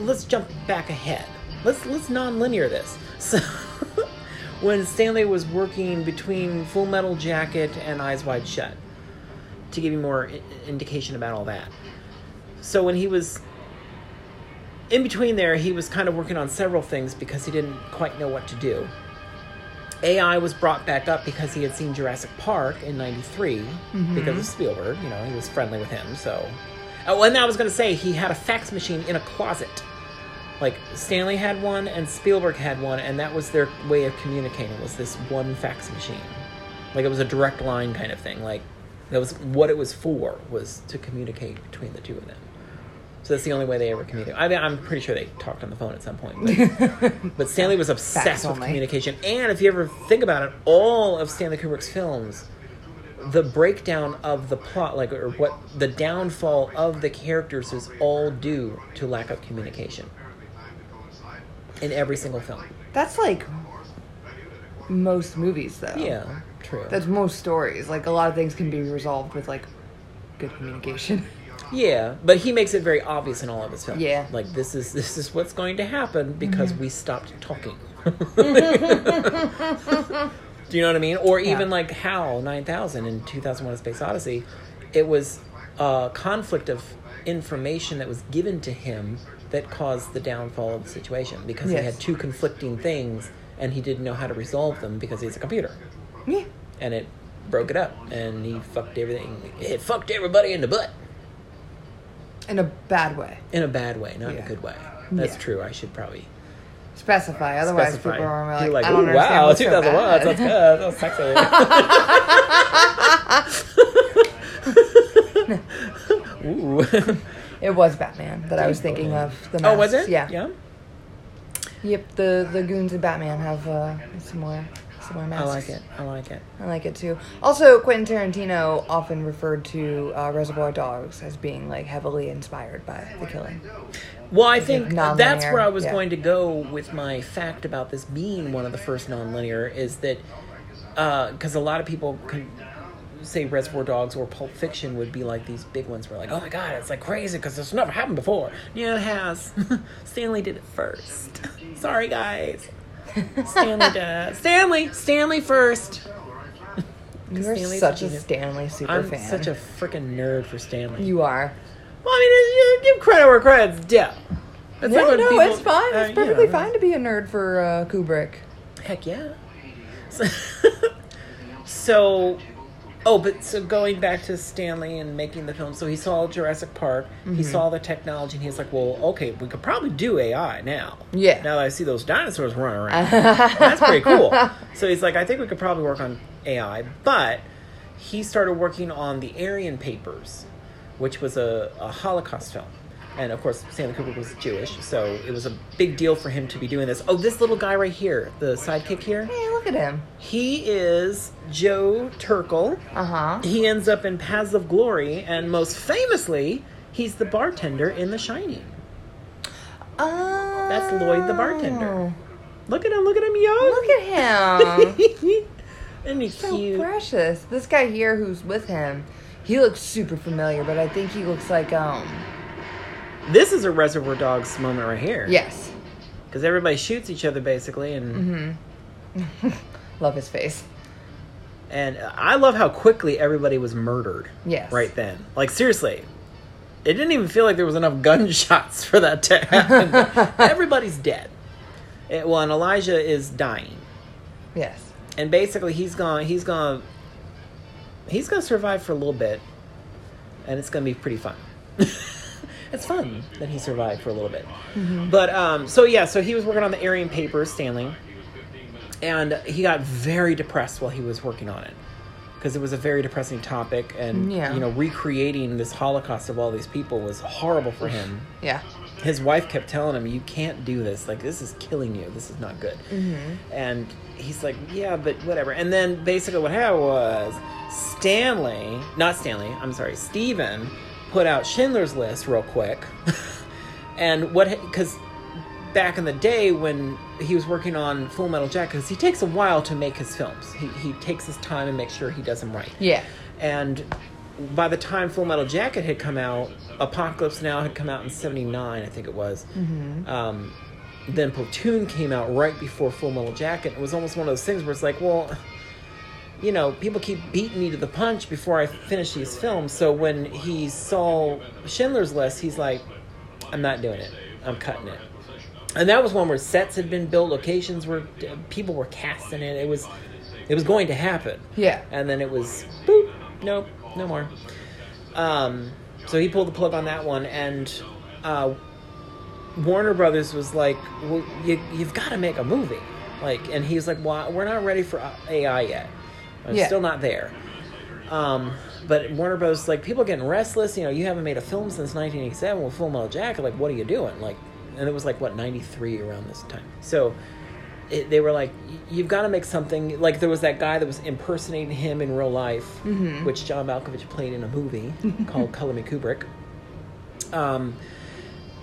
let's jump back ahead. Let's let's non-linear this. *laughs* So when Stanley was working between Full Metal Jacket and Eyes Wide Shut, to give you more I- indication about all that. So when he was in between there, he was kind of working on several things because he didn't quite know what to do. AI was brought back up because he had seen Jurassic Park in '93 mm-hmm. because of Spielberg. You know, he was friendly with him. So, oh, and I was going to say he had a fax machine in a closet. Like Stanley had one and Spielberg had one, and that was their way of communicating. Was this one fax machine? Like it was a direct line kind of thing. Like that was what it was for was to communicate between the two of them. So that's the only way they ever communicated. I mean, I'm pretty sure they talked on the phone at some point. But, *laughs* but Stanley was obsessed with communication. And if you ever think about it, all of Stanley Kubrick's films, the breakdown of the plot, like or what the downfall of the characters is all due to lack of communication in every single film. That's like most movies, though. Yeah, true. That's most stories. Like a lot of things can be resolved with like good communication. *laughs* Yeah, but he makes it very obvious in all of his films. Yeah. Mm-hmm. like this is this is what's going to happen because we stopped talking. *laughs* *laughs* Do you know what I mean? Or even Yeah. like HAL 9000 in 2001: A Space Odyssey, it was a conflict of information that was given to him that caused the downfall of the situation because Yes. he had two conflicting things and he didn't know how to resolve them because he's a computer yeah. and it broke it up and he fucked everything. It fucked everybody in the butt. In a bad way. in a bad way, not in Yeah. a good way. That's Yeah. true. I should probably Specify. Otherwise, specify. people are like, like, I don't understand wow, what's so 2001, that's good. That's sexy. *laughs* *laughs* *laughs* Ooh. It was Batman that I was thinking of. The oh, was masks. it? Yeah. Yeah. Yep. The the goons and Batman have uh, more, similar I masks. I like it. I like it. I like it too. Also, Quentin Tarantino often referred to uh, Reservoir Dogs as being like heavily inspired by The Killing. Well, I think nonlinear, that's where I was yeah. going to go with my fact about this being one of the first nonlinear is that because a lot of people can say Reservoir Dogs or Pulp Fiction would be like these big ones where like, oh my god, it's like crazy because this never happened before. Yeah, it has. *laughs* Stanley did it first. *laughs* Sorry, guys. Stanley did. Stanley, Stanley first. *laughs* You're Stanley's such a a genius. Stanley super I'm fan. such a freaking nerd for Stanley. You are. well, I mean, you give credit where credit's due. It's no, when no, people- it's fine. uh, It's you perfectly know. fine to be a nerd for uh, Kubrick. Heck yeah. So, so- oh, but so going back to Stanley and making the film, so he saw Jurassic Park, Mm-hmm. he saw the technology, and he's like, well, okay, we could probably do AI now. Yeah. Now that I see those dinosaurs running around. *laughs* That's pretty cool. So he's like, I think we could probably work on AI, but he started working on the Aryan Papers, which was a, a Holocaust film. And of course, Stanley Kubrick was Jewish, so it was a big deal for him to be doing this. Oh, this little guy right here, the sidekick here, Hey, look at him. he is Joe Turkel. Uh huh. He ends up in Paths of Glory, and most famously, he's the bartender in The Shining. Oh. That's Lloyd the bartender. Look at him, look at him young. Look at him. *laughs* and he's so cute? precious. This guy here who's with him, he looks super familiar, but I think he looks like um. This is a Reservoir Dogs moment right here. Yes. Because everybody shoots each other basically, and Mm-hmm. *laughs* Love his face. and I love how quickly everybody was murdered. Yes. Right then, like seriously, it didn't even feel like there was enough *laughs* gunshots for that to happen. *laughs* Everybody's dead. It- well, and Elisha is dying, Yes. and basically he's gonna he's gonna he's gonna survive for a little bit, and it's gonna be pretty fun. It's fun that he survived for a little bit. But um, so yeah, so he was working on the Aryan Papers, Stanley, and he got very depressed while he was working on it because it was a very depressing topic, and Yeah. you know, recreating this Holocaust of all these people was horrible for him. Yeah. His wife kept telling him, "You can't do this. Like this is killing you. This is not good." And he's like, "Yeah, but whatever." And then basically, what happened was Stanley, not Stanley, I'm sorry, Steven put out Schindler's List real quick, *laughs* and what because back in the day when he was working on Full Metal Jacket, because he takes a while to make his films. He he takes his time and makes sure he does them right. Yeah. And by the time Full Metal Jacket had come out, Apocalypse Now had come out in '79, I think it was. Um, then Platoon came out right before Full Metal Jacket. It was almost one of those things where it's like, well, you know, people keep beating me to the punch before I finish these films. So when he saw Schindler's List, he's like, I'm not doing it. I'm cutting it. And that was one where sets had been built, locations were, people were casting it. It was, it was going to happen Yeah. and then it was boop, nope, no more. Um, so he pulled the plug on that one, and uh, Warner Brothers was like, well, you, "You've got to make a movie." Like, and he's like, "Well, we're not ready for AI yet. I'm Yeah. still not there." Um, but Warner Brothers like people getting restless. You know, you haven't made a film since 1987 with Full Metal Jacket. Like, what are you doing? Like, and it was like what 93 around this time. So it, they were like, "You've got to make something." Like there was that guy that was impersonating him in real life, which John Malkovich played in a movie *laughs* called Color Me Kubrick. Um,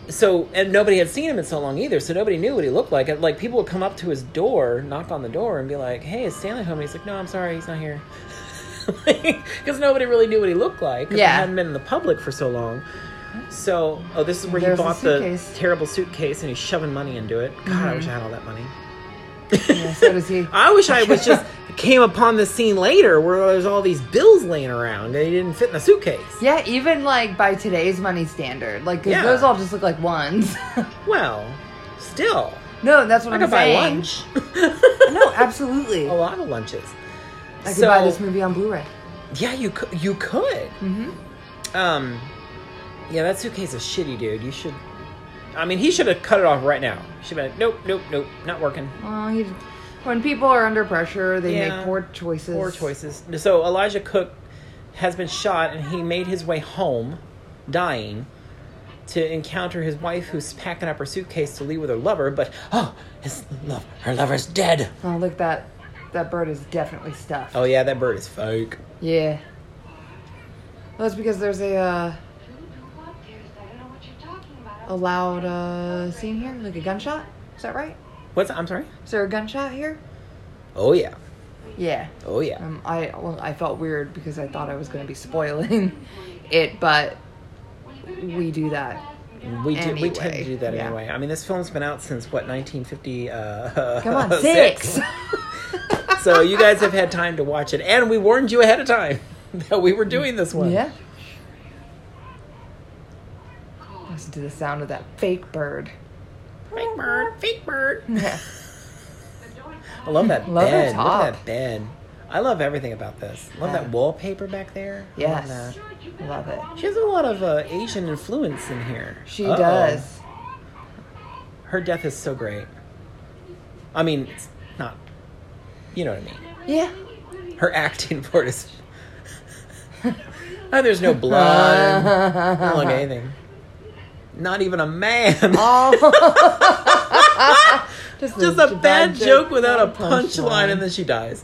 so and nobody had seen him in so long either, so nobody knew what he looked like. And, Like people would come up to his door, knock on the door, and be like, "Hey, is Stanley home?" And he's like, "No, I'm sorry, he's not here," *laughs* because nobody really knew what he looked like. Yeah. he hadn't been in the public for so long. So, oh, this is where There's he bought the terrible suitcase, and he's shoving money into it. God, I mm-hmm. wish I had all that money. Yeah, so does he. I wish I was just came upon this scene later where there's all these bills laying around and he didn't fit in the suitcase. Yeah, even like by today's money standard, like 'cause Yeah. those all just look like ones. *laughs* Well, still, no, that's what I I'm could buy saying. lunch. *laughs* No, absolutely. a lot of lunches. I could buy this movie on Blu-ray. Yeah, you could. You could. Mm-hmm. Um, yeah, that suitcase is shitty, dude. You should. I mean, he should have cut it off right now. Should have been nope, nope, nope, not working. Well, he, when people are under pressure, they Yeah. make poor choices. Poor choices. So Elisha Cook has been shot, and he made his way home, dying, to encounter his wife, who's packing up her suitcase to leave with her lover. But oh, his love, her lover's dead. Oh, look that that bird is definitely stuffed. Oh yeah, that bird is fake. Yeah. Well, that's because there's a uh, a loud uh, scene here, like a gunshot. Is that right? What's? I'm sorry. Is there a gunshot here? Oh yeah. Yeah. Oh yeah. Um, I well, I felt weird because I thought I was going to be spoiling *laughs* it, but we do that. We do, we tend to Anyway, do that yeah. anyway. I mean, this film's been out since what 1950. Uh, Come on, *laughs* six. *laughs* so you guys have had time to watch it, and we warned you ahead of time that we were doing this one. yeah. Listen to the sound of that fake bird. Fake bird, fake bird. Yeah. *laughs* I love that Love her bed. Look at that bed. I love everything about this. Love Yeah. that wallpaper back there. I love Yes. that. Love it. She has a lot of uh, Asian influence in here. She Uh-oh. does. Her death is so great. I mean, it's not. You know what I mean. Yeah. Her acting *laughs* for it is. Oh, *laughs* there's no blood. I don't like anything. Not even a man. Oh. *laughs* just, Just a bad joke without a punchline, and then she dies.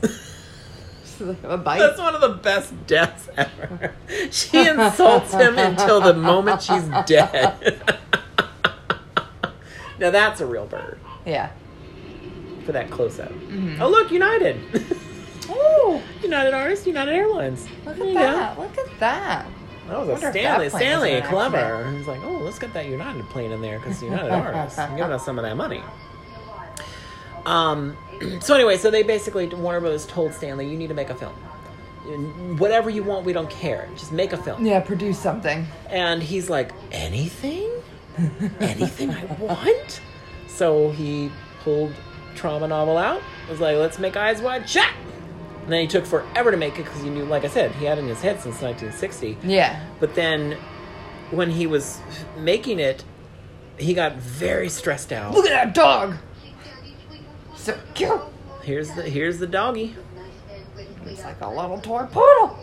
a bite. *laughs* That's one of the best deaths ever. *laughs* She insults him until the moment she's dead. now that's a real bird yeah. for that close up. Mm-hmm. Oh look, United. Oh, United Artists, United Airlines. look at you go. that! Look at that! That was a Stanley. Stanley, clever. He's like, oh, let's get that United plane in there because United Artists giving us some of that money. Um. *clears throat* So anyway, so they basically Warner Brothers told Stanley, you need to make a film. Whatever you want, we don't care. Just make a film. Yeah, produce something. And he's like, anything? anything I want? So he pulled Traumnovelle out. Was like, let's make Eyes Wide Shut. And then he took forever to make it because he knew, like I said, he had it in his head since 1960. Yeah. But then when he was making it, he got very stressed out. Look at that dog. So cute. Here's the here's the doggy. It's like a little toy poodle.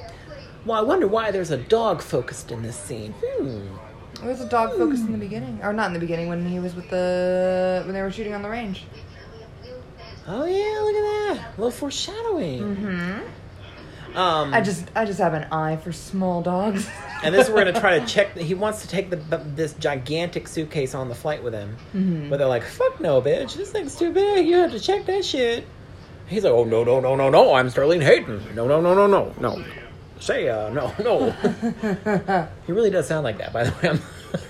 Well, I wonder why there's a dog focused in this scene. Hmm. There's a dog focused in the beginning, or not in the beginning when he was with the when they were shooting on the range. Oh yeah, look at that. A little foreshadowing. Mm-hmm. Um, I just I just have an eye for small dogs. *laughs* and this we're gonna try to *laughs* check. He wants to take the this gigantic suitcase on the flight with him, Mm-hmm. but they're like, "Fuck no, bitch! This thing's too big. You have to check that shit." He's like, "Oh no, no, no, no, no! I'm Sterling Hayden. No, no, no, no, no, no. Say uh, no, no." *laughs* he really does sound like that, by the way.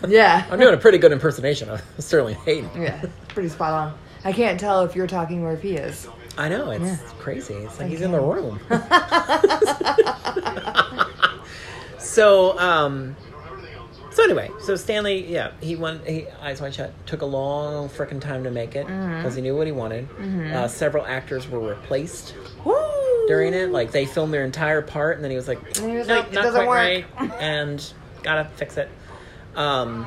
I'm, yeah. I'm doing a pretty good impersonation of Sterling Hayden. Yeah, pretty spot on. I can't tell if you're talking or if he is. I know it's Yeah. crazy. It's like I he's in the can. room. *laughs* *laughs* so, um, so anyway, so Stanley, yeah, he won. He eyes wide shut. Took a long frickin' time to make it Mm-hmm. because he knew what he wanted. Uh, several actors were replaced Woo! during it. Like they filmed their entire part, and then he was like, he was "Nope, like, "It not doesn't quite work." right," and gotta fix it. Um,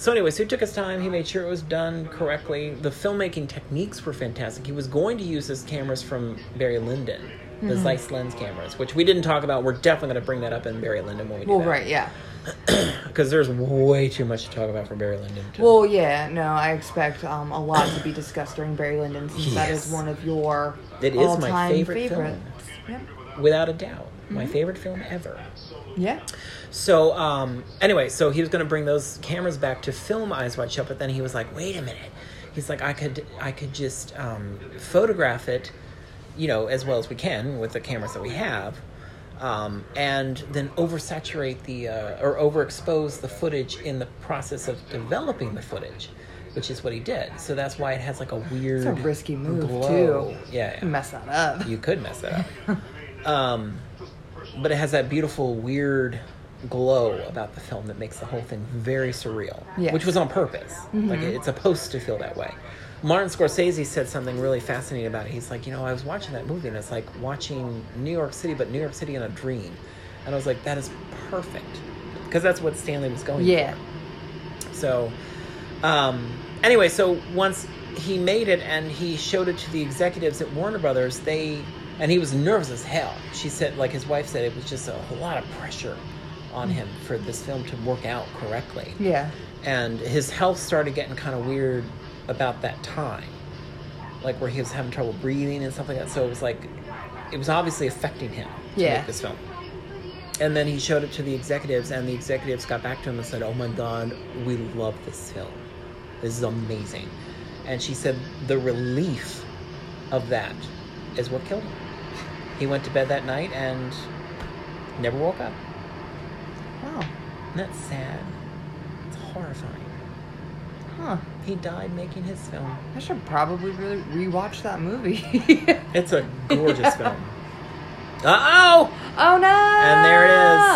so anyway, so he took his time. He made sure it was done correctly. The filmmaking techniques were fantastic. He was going to use his cameras from Barry Lyndon, the Mm-hmm. Zeiss lens cameras, which we didn't talk about. We're definitely going to bring that up in Barry Lyndon when we do Well, that. right, yeah. *clears throat* because there's way too much to talk about for Barry Lyndon. To, Well, yeah, no, I expect um, a lot to be discussed during Barry Lyndon since that is one of your It is my favorite film. Yep. without a doubt, my Mm-hmm. favorite film ever. Yeah. So um, anyway, so he was going to bring those cameras back to film Eyes Wide Shut, but then he was like, "Wait a minute." He's like, "I could, I could just um, photograph it, you know, as well as we can with the cameras that we have, um, and then oversaturate the uh, or overexpose the footage in the process of developing the footage." Which is what he did. So that's why it has like a weird, It's a risky move glow. too. Yeah, yeah. Mess that up. You could mess that up. *laughs* um, but it has that beautiful, weird glow about the film that makes the whole thing very surreal, Yes. which was on purpose. Like it's supposed to feel that way. Martin Scorsese said something really fascinating about it. He's like, you know, I was watching that movie and it's like watching New York City, but New York City in a dream. And I was like, that is perfect. Because that's what Stanley was going Yeah. for. So, um, anyway, so once he made it and he showed it to the executives at Warner Brothers, they and he was nervous as hell. She said, like his wife said, it was just a whole lot of pressure on him for this film to work out correctly. Yeah. And his health started getting kind of weird about that time, like where he was having trouble breathing and stuff like that. So it was like, it was obviously affecting him to Yeah. make this film. And then he showed it to the executives, and the executives got back to him and said, "Oh my God, we love this film. This is amazing." And she said, "The relief of that is what killed him. He went to bed that night and never woke up. Wow. Isn't that sad? It's horrifying. Huh. He died making his film. I should probably really rewatch that movie. *laughs* It's a gorgeous film. *laughs* Uh oh! oh no! And there it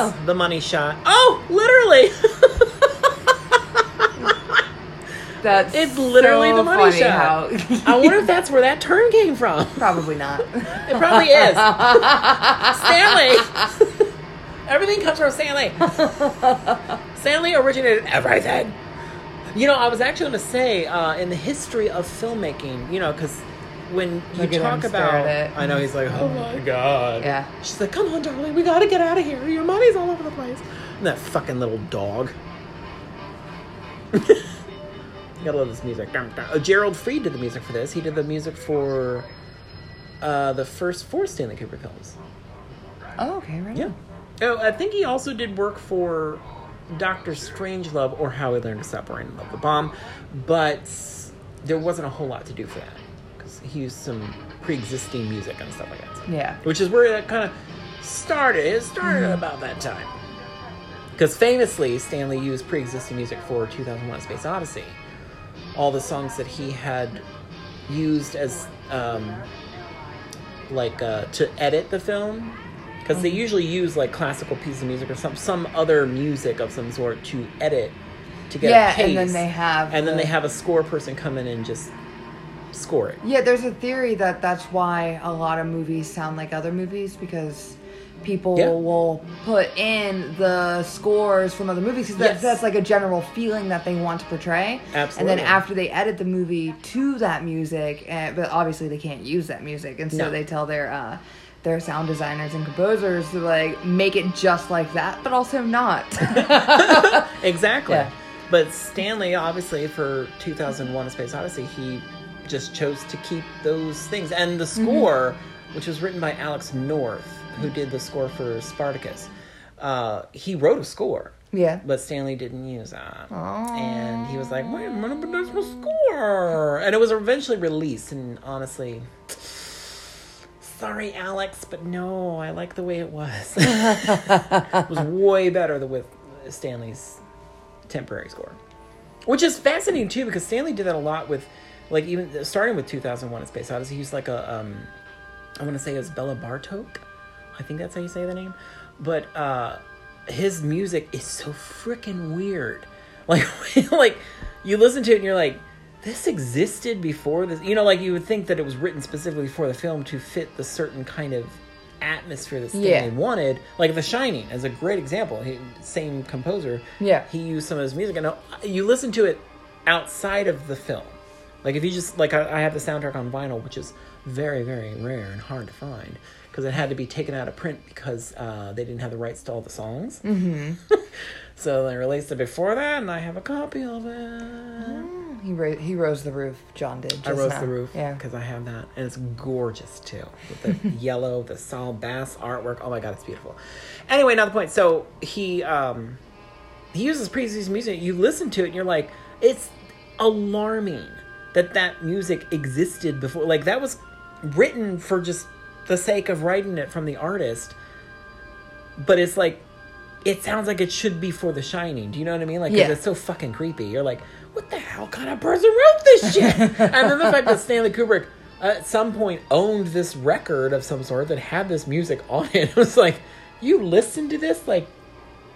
is, the money shot. Oh, literally! *laughs* That's It's literally so the money funny shot. How... I wonder if that's where that term came from. Probably not. It probably is. Stanley. Everything comes from Stanley. *laughs* Stanley originated everything. You know, I was actually going to say uh, in the history of filmmaking, you know, because when you Look talk about, it. I know he's like, oh my god. Yeah. She's like, come on, darling, we got to get out of here. Your money's all over the place. And that fucking little dog. You *laughs* gotta love this music. Uh, Gerald Fried did the music for this. He did the music for uh, the first four Stanley Kubrick films. Oh, okay, right. Yeah. Oh, I think he also did work for Doctor Strangelove or How We Learned to Worrying and Love the Bomb, but there wasn't a whole lot to do for that because he used some pre-existing music and stuff like that. So- Yeah. Which is where that kind of started. It started about that time. Because famously, Stanley used pre-existing music for 2001: Space Odyssey. All the songs that he had used as um, like uh, to edit the film, because they usually use like classical piece of music or some some other music of some sort to edit to get Yeah, and then they have and then they have a score person come in and just score it. Yeah, there's a theory that that's why a lot of movies sound like other movies because people Yeah. will put in the scores from other movies because that's, Yes. that's like a general feeling that they want to portray. Absolutely. And then after they edit the movie to that music, uh, but obviously they can't use that music, and so No. they tell their uh, their sound designers and composers to like make it just like that, but also not. *laughs* *laughs* Exactly. Yeah. But Stanley, obviously, for 2001: A Space Odyssey, he just chose to keep those things. And the Mm-hmm. score, which was written by Alex North, who did the score for Spartacus, uh, he wrote a score. yeah. But Stanley didn't use that. Aw. And he was like, wait a minute, but there's no score. And it was eventually released, and honestly, sorry, Alex, but no, I like the way it was. *laughs* it was way better than with Stanley's temporary score. Which is fascinating, too, because Stanley did that a lot with, like, even starting with 2001 A Space Odyssey, he used like a, um, I want to say it's Bella Bartok. I think that's how you say the name. But uh, his music is so freaking weird. *laughs* Like, *laughs* like you listen to it and you're like, this existed before this. You know, like you would think that it was written specifically for the film to fit the certain kind of atmosphere that Stanley Yeah. wanted. Like The Shining is a great example. He, same composer. Yeah. He used some of his music, and you listen to it outside of the film. Like if you just like I, I have the soundtrack on vinyl, which is very very rare and hard to find because it had to be taken out of print because uh, they didn't have the rights to all the songs. Mm-hmm. *laughs* So they released it before that, and I have a copy of it. He ro- he rose the roof. John did. I rose now. the roof Yeah. because I have that, and it's gorgeous too. With the *laughs* yellow, the Saul Bass artwork. Oh my god, it's beautiful. Anyway, not the point. So he um he uses previous music. You listen to it, and you're like, it's alarming that that music existed before. Like that was written for just the sake of writing it from the artist, but it's like. It sounds like it should be for The Shining. Do you know what I mean? Like, Yeah. it's so fucking creepy. You're like, what the hell kind of person wrote this shit? and then the fact that Stanley Kubrick at some point owned this record of some sort that had this music on it. *laughs* It was like, you listen to this like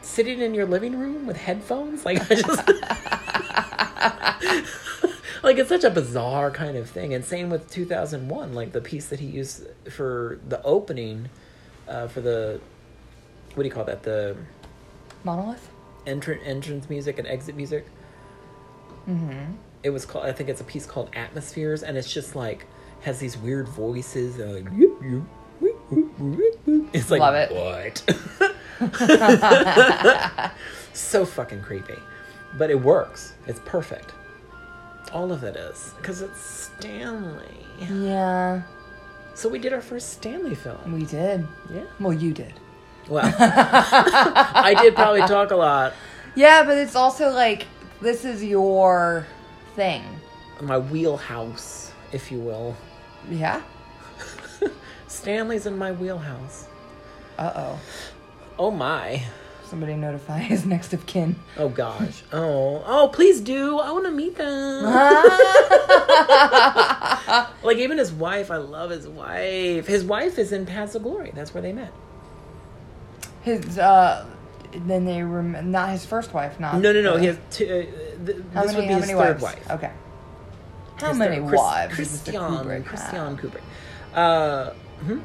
sitting in your living room with headphones? Like, I just. *laughs* like, it's such a bizarre kind of thing. And same with 2001, like the piece that he used for the opening, uh, for the. What do you call that? The Monolith. entrance entrance music and exit music. Mm-hmm. It was called. I think it's a piece called Atmospheres, and it's just like has these weird voices. And like, "Yoop, yoop, whoop, whoop, whoop, whoop." it's like Love it. what? *laughs* *laughs* so fucking creepy, but it works. It's perfect. All of it is because it's Stanley. Yeah, So we did our first Stanley film. we did. Yeah. Well, you did. Well, *laughs* I did probably talk a lot. Yeah, but it's also like this is your thing. My wheelhouse, if you will. Yeah. *laughs* Stanley's in my wheelhouse. Uh oh. Oh my. Somebody notify his next of kin. Oh gosh. Oh. Oh, please do. I want to meet them. *laughs* like even his wife, I love his wife. His wife is in Paths of Glory. That's where they met. His uh, then they were not his first wife. Not No, no, no. He has two, uh, th- how this many? would be how his many third wives? wife. Okay. How His many third- Chris- wives? Christiane. Kubrick Christiane? Kubrick. Uh, hmm?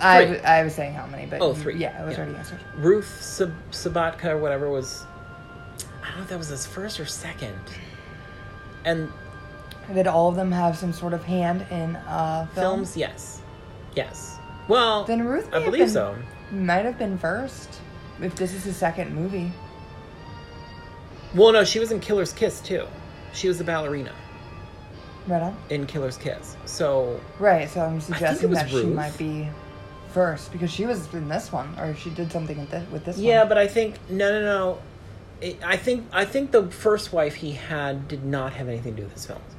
I. I was saying how many, but oh, three. Yeah, it was Yeah. already answered. Ruth Sab- Sobotka or whatever was. I don't know if that was his first or second. And Did all of them have some sort of hand in uh, film? films, yes, yes. Well, Then Ruth I believe been- so. Might have been first. If this is his second movie. Well, no, she was in Killer's Kiss too. She was the ballerina Right on. in Killer's Kiss. So Right, so I'm suggesting that she might be first because she was in this one, or she did something with this, with this yeah, one. but I think no, no, no. It, I think I think the first wife he had did not have anything to do with his films.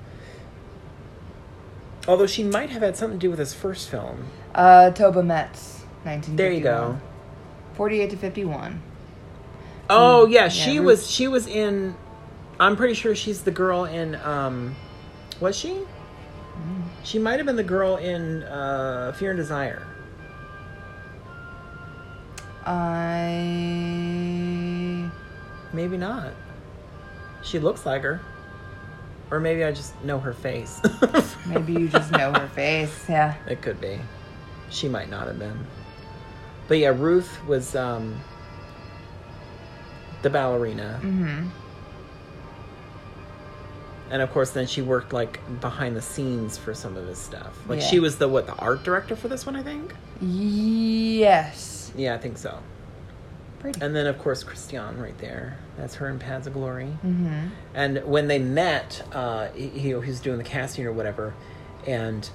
Although she might have had something to do with his first film. Uh, Toba Metz, 1951. There you go. 48 to 51. Oh yeah, she Ruth- was she was in I'm pretty sure she's the girl in um was she? She might have been the girl in uh Fear and Desire. I. Maybe not. She looks like her. Or maybe I just know her face. Maybe you just know her *laughs* face. Yeah. It could be. She might not have been. But yeah, Ruth was um the ballerina. Mm-hmm. And of course then she worked like behind the scenes for some of his stuff. Like Yeah. she was the what, the art director for this one, I think? Yes. Yeah, I think so. Pretty. And then of course Christiane right there. That's her in Paths of Glory. mm-hmm. And when they met, uh, he, he was doing the casting or whatever, and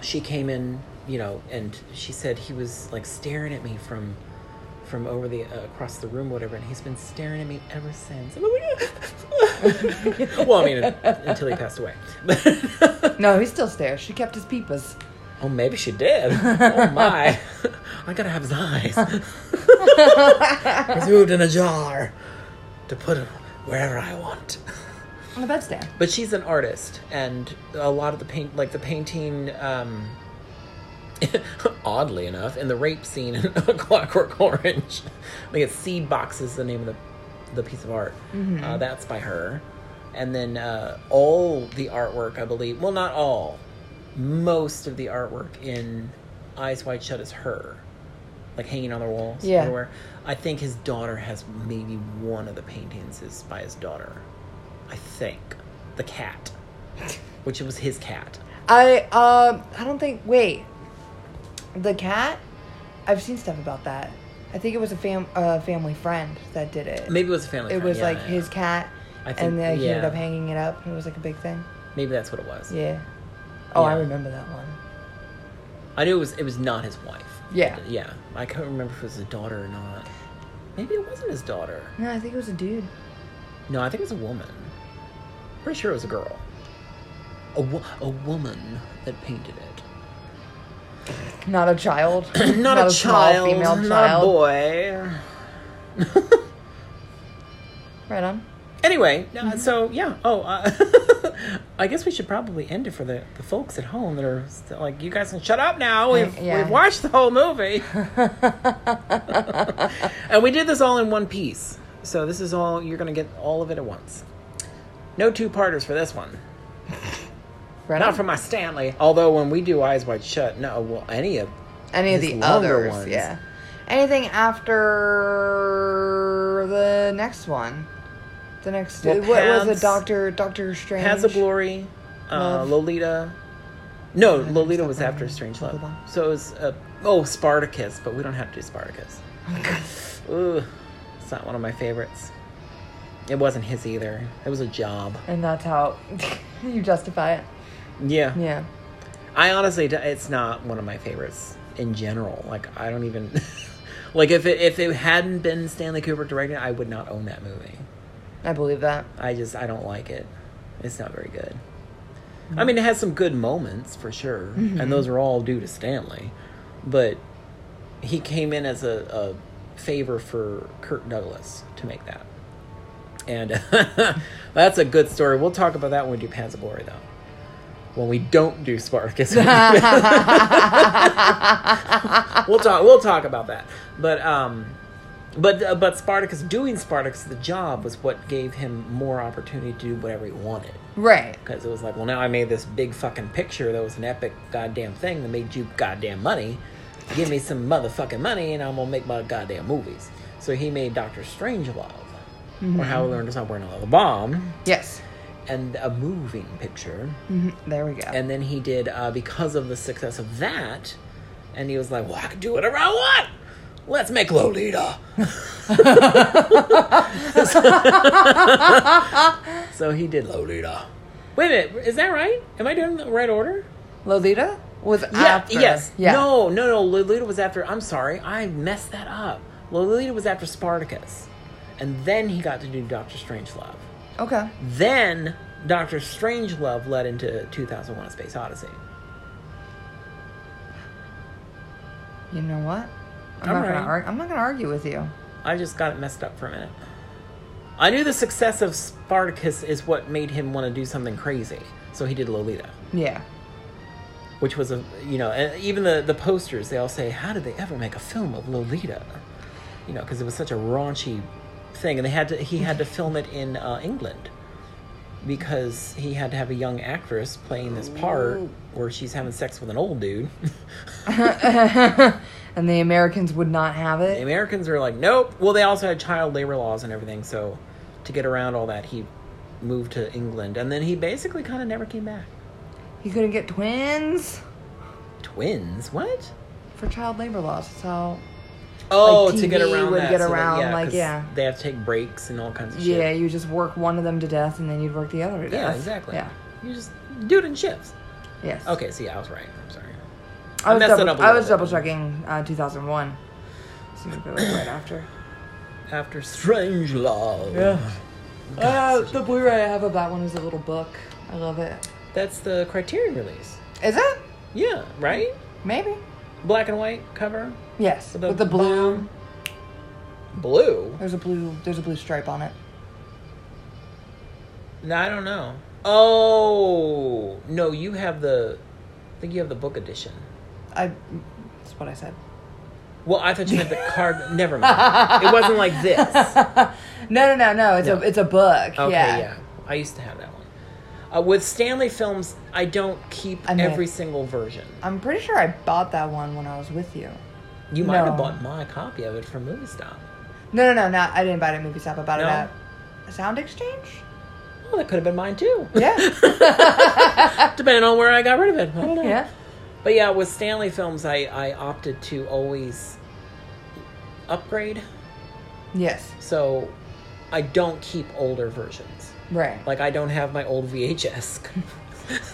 she came in, you know, and she said he was like staring at me from from over the uh, across the room, whatever, and he's been staring at me ever since. *laughs* Well, I mean, until he passed away. No, he still stares. She kept his peepers. oh, maybe she did. Oh my, *laughs* I gotta have his eyes. *laughs* He's moved in a jar to put him wherever I want. On the bedstand. But she's an artist, and a lot of the paint, like the painting, um, *laughs* oddly enough, in the rape scene in *laughs* Clockwork Orange, I think it's Seed Box is the name of the the piece of art. Uh, that's by her, and then uh, all the artwork, I believe, well, not all, most of the artwork in Eyes Wide Shut is her, like hanging on the walls Yeah. everywhere. I think his daughter has maybe one of the paintings is by his daughter. I think the cat, *laughs* which was his cat. I um I don't think wait. The cat? I've seen stuff about that. I think it was a fam uh, family friend that did it. Maybe it was a family. it friend, was yeah, like yeah. his cat, I think, and then he ended up hanging it up. It was like a big thing. Maybe that's what it was. Yeah. Oh, I remember that one. I knew it was. It was not his wife. Yeah. Yeah. I can't remember if it was his daughter or not. Maybe it wasn't his daughter. No, I think it was a dude. No, I think it was a woman. Pretty sure it was a girl. A, wo- a woman that painted it. Not a child. *clears throat* not, a, small child. female not child. a boy. *laughs* Right on. Anyway, uh, Mm-hmm. so yeah. Oh, uh, *laughs* I guess we should probably end it for the, the folks at home that are still like, you guys can shut up now. We've, Yeah. we've watched the whole movie. *laughs* and we did this all in one piece. So this is all, you're going to get all of it at once. No two parters for this one. Right Not on. for my Stanley. Although when we do Eyes Wide Shut, no, well, any of Any of the other ones. yeah. Anything after the next one? The next Well, what was it? Doctor Doctor Strange. has a Glory, uh, Lolita. No, haven't Lolita was after Strangelove. So it was, uh, oh, Spartacus, but we don't have to do Spartacus. Ooh, it's not one of my favorites. It wasn't his either. It was a job. and that's how *laughs* you justify it. Yeah. Yeah. I honestly, it's not one of my favorites in general. Like, I don't even. *laughs* like, if it, if it hadn't been Stanley Kubrick directing, it, I would not own that movie. I believe that. I just I don't like it. It's not very good. Mm-hmm. I mean, it has some good moments for sure, mm-hmm. and those are all due to Stanley. But he came in as a, a favor for Kirk Douglas to make that, and *laughs* that's a good story. We'll talk about that when we do of Glory, though. When we don't do Spartacus, *laughs* we'll talk. We'll talk about that. But um, but uh, but Spartacus doing Spartacus the job was what gave him more opportunity to do whatever he wanted. Right. Because it was like, well, now I made this big fucking picture that was an epic goddamn thing that made you goddamn money. Give me some motherfucking money, and I'm gonna make my goddamn movies. So he made Doctor Strangelove, or How We Learned to Stop Wearing Another Bomb, Yes. And a moving picture. Mhm. There we go. And then he did uh, because of the success of that, and he was like, "Well, I can do whatever I want. Let's make Lolita." *laughs* so he did Lolita. Wait a minute, is that right? Am I doing the right order? Lolita was Yeah. after. Yes. Yeah. No. No. No. Lolita was after. I'm sorry, I messed that up. Lolita was after Spartacus, and then he got to do Doctor Strange Strangelove. Okay. Then Doctor Strangelove led into 2001: A Space Odyssey. You know what? I'm All not right. gonna argue. I'm not gonna argue with you. I just got it messed up for a minute. I knew the success of Spartacus is what made him want to do something crazy, so he did Lolita, Yeah. which was a you know, even the the posters they all say, "How did they ever make a film of Lolita?" You know, because it was such a raunchy thing, and they had to he had to film it in uh, England because he had to have a young actress playing this part where she's having sex with an old dude. *laughs* and the Americans would not have it. The. Americans are like, nope. Well, they also had child labor laws and everything, so to get around all that, he moved to England, and then he basically kind of never came back. He couldn't get twins Twins? What? for child labor laws. That's how. Oh, Like to get around would that. get so that- around, like, yeah. They have to take breaks and all kinds of shit. Yeah, you just work one of them to death, and then you'd work the other to death. Yeah, exactly. Yeah. You just do it in shifts. Yes. Okay, see, I was right. I'm sorry. I was messed it double, I was double checking uh, 2001. So was right after. After Strangelove. Yeah. Uh, the Blu-ray I have of that one is a little book. I love it. That's the Criterion release. Is it? Yeah, right? Maybe. Black and white cover. Yes. With With the the, blue. bomb. Blue? There's a blue. There's a blue stripe on it. No, I don't know. Oh no, you have the. I think you have the book edition. I. That's what I said. Well, I thought you meant the *laughs* card. Never mind. It wasn't like this. *laughs* No, no, no, no. It's No. a it's a book. yeah. yeah. I used to have that one. Uh, with Stanley films, I don't keep I may- every single version. I'm pretty sure I bought that one when I was with you. You might have bought my copy of it from Movie Stop. No, no, no, not. I didn't buy it at Movie Stop. I bought No? it at a Sound Exchange. Well, that could have been mine too. Yeah. *laughs* Depending on where I got rid of it. I don't know. yeah. But yeah, with Stanley films, I, I opted to always upgrade. Yes. So I don't keep older versions. Right. Like I don't have my old VHS *laughs*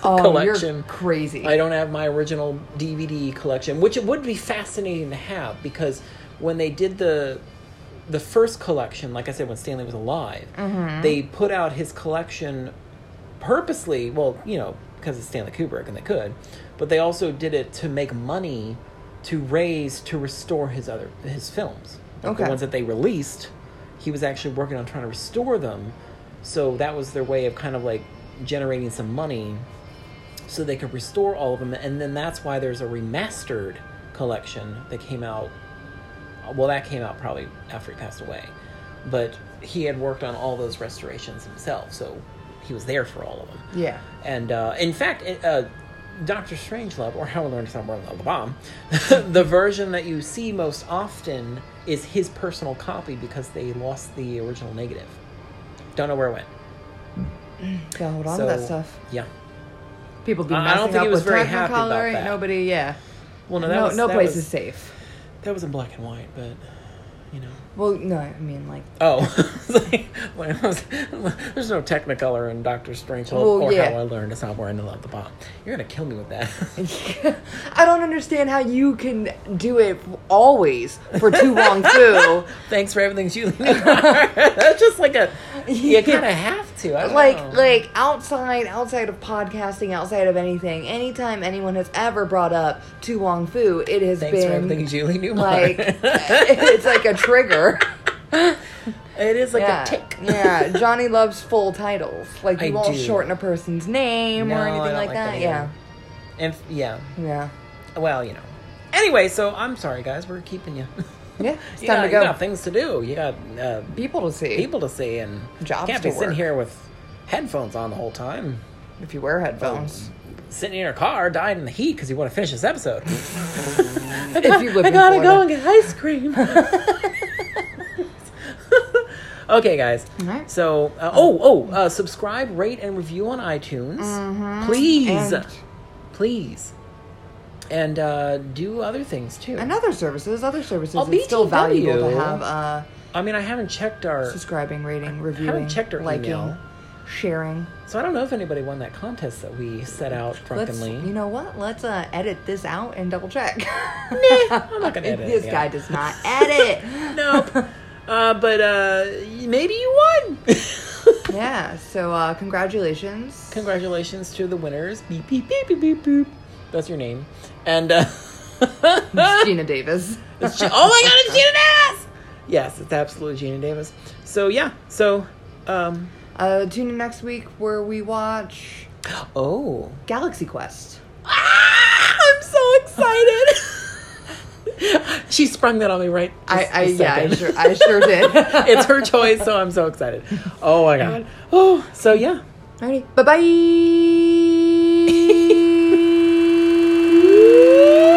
oh, collection. You're crazy. I don't have my original DVD collection, which it would be fascinating to have because when they did the the first collection, like I said, when Stanley was alive, Mm-hmm. they put out his collection purposely. Well, you know, because it's Stanley Kubrick and they could, but they also did it to make money to raise to restore his other his films. Like Okay. The ones that they released, he was actually working on trying to restore them. So that was their way of kind of like generating some money so they could restore all of them and then that's why there's a remastered collection that came out well that came out probably after he passed away but he had worked on all those restorations himself so he was there for all of them. Yeah. and uh, in fact uh, dr strangelove or how we learned to sound more the bomb *laughs* the version that you see most often is his personal copy because they lost the original negative. Don't know where it went Mm, Gotta hold on so to that stuff. yeah People be I- messing I don't think up he was very happy about that. Nobody, yeah. well no that no, was, no place was- is safe. That was in black and white, but you know. Well, no, I mean like. Oh, *laughs* I *laughs* there's no Technicolor in Doctor Strange Well, or yeah. How I Learned to Stop Wearing the Love the Bomb. You're gonna kill me with that. *laughs* I don't understand how you can do it always for To Wong Foo. Thanks for everything, Julie. That's just like a you kind of have to. I like know. like outside outside of podcasting outside of anything anytime anyone has ever brought up To Wong Foo it has Thanks for been everything, Julie Newmar. like it's like a trigger it is like yeah a tick. yeah Johnny loves full titles like you I won't do. shorten a person's name No, or anything like, like that, that yeah. And f- yeah, yeah well, you know. Anyway, so I'm sorry, guys. We're keeping you. *laughs* yeah it's you time got, to go You got things to do. You got uh, people to see people to see, and Jobs can't to be sitting work. here with headphones on the whole time. if you wear headphones Sitting in your car, dying in the heat because you want to finish this episode. *laughs* if you live *laughs* I gotta go and get ice cream. Okay, guys. So, uh, oh, oh, uh, subscribe, rate, and review on iTunes, please, Mm-hmm. And- please, and uh, do other things too. and other services other services Oh, it's still valuable to have uh I mean, I haven't checked our, subscribing, rating, reviewing, haven't checked our liking, email. sharing. so I don't know if anybody won that contest that we set out Let's, drunkenly. you know what? Let's uh, edit this out and double check. I'm not *laughs* gonna edit this guy does not edit. *laughs* nope. *laughs* Uh, but uh, maybe you won. *laughs* yeah. So uh, congratulations. Congratulations to the winners. Beep beep beep beep beep boop. That's your name. And uh, It's Geena *laughs* Davis. it's Gi- oh my god, it's Geena Davis. Yes, it's absolutely Geena Davis. So yeah, so um, Uh, tune in next week where we watch oh, Galaxy Quest. ah, I'm so excited. *laughs* *laughs* she sprung that on me right. I, I yeah, I sure, I sure did. *laughs* it's her choice, so I'm so excited. Oh my god. Oh, so yeah. Alrighty. Bye bye. *laughs*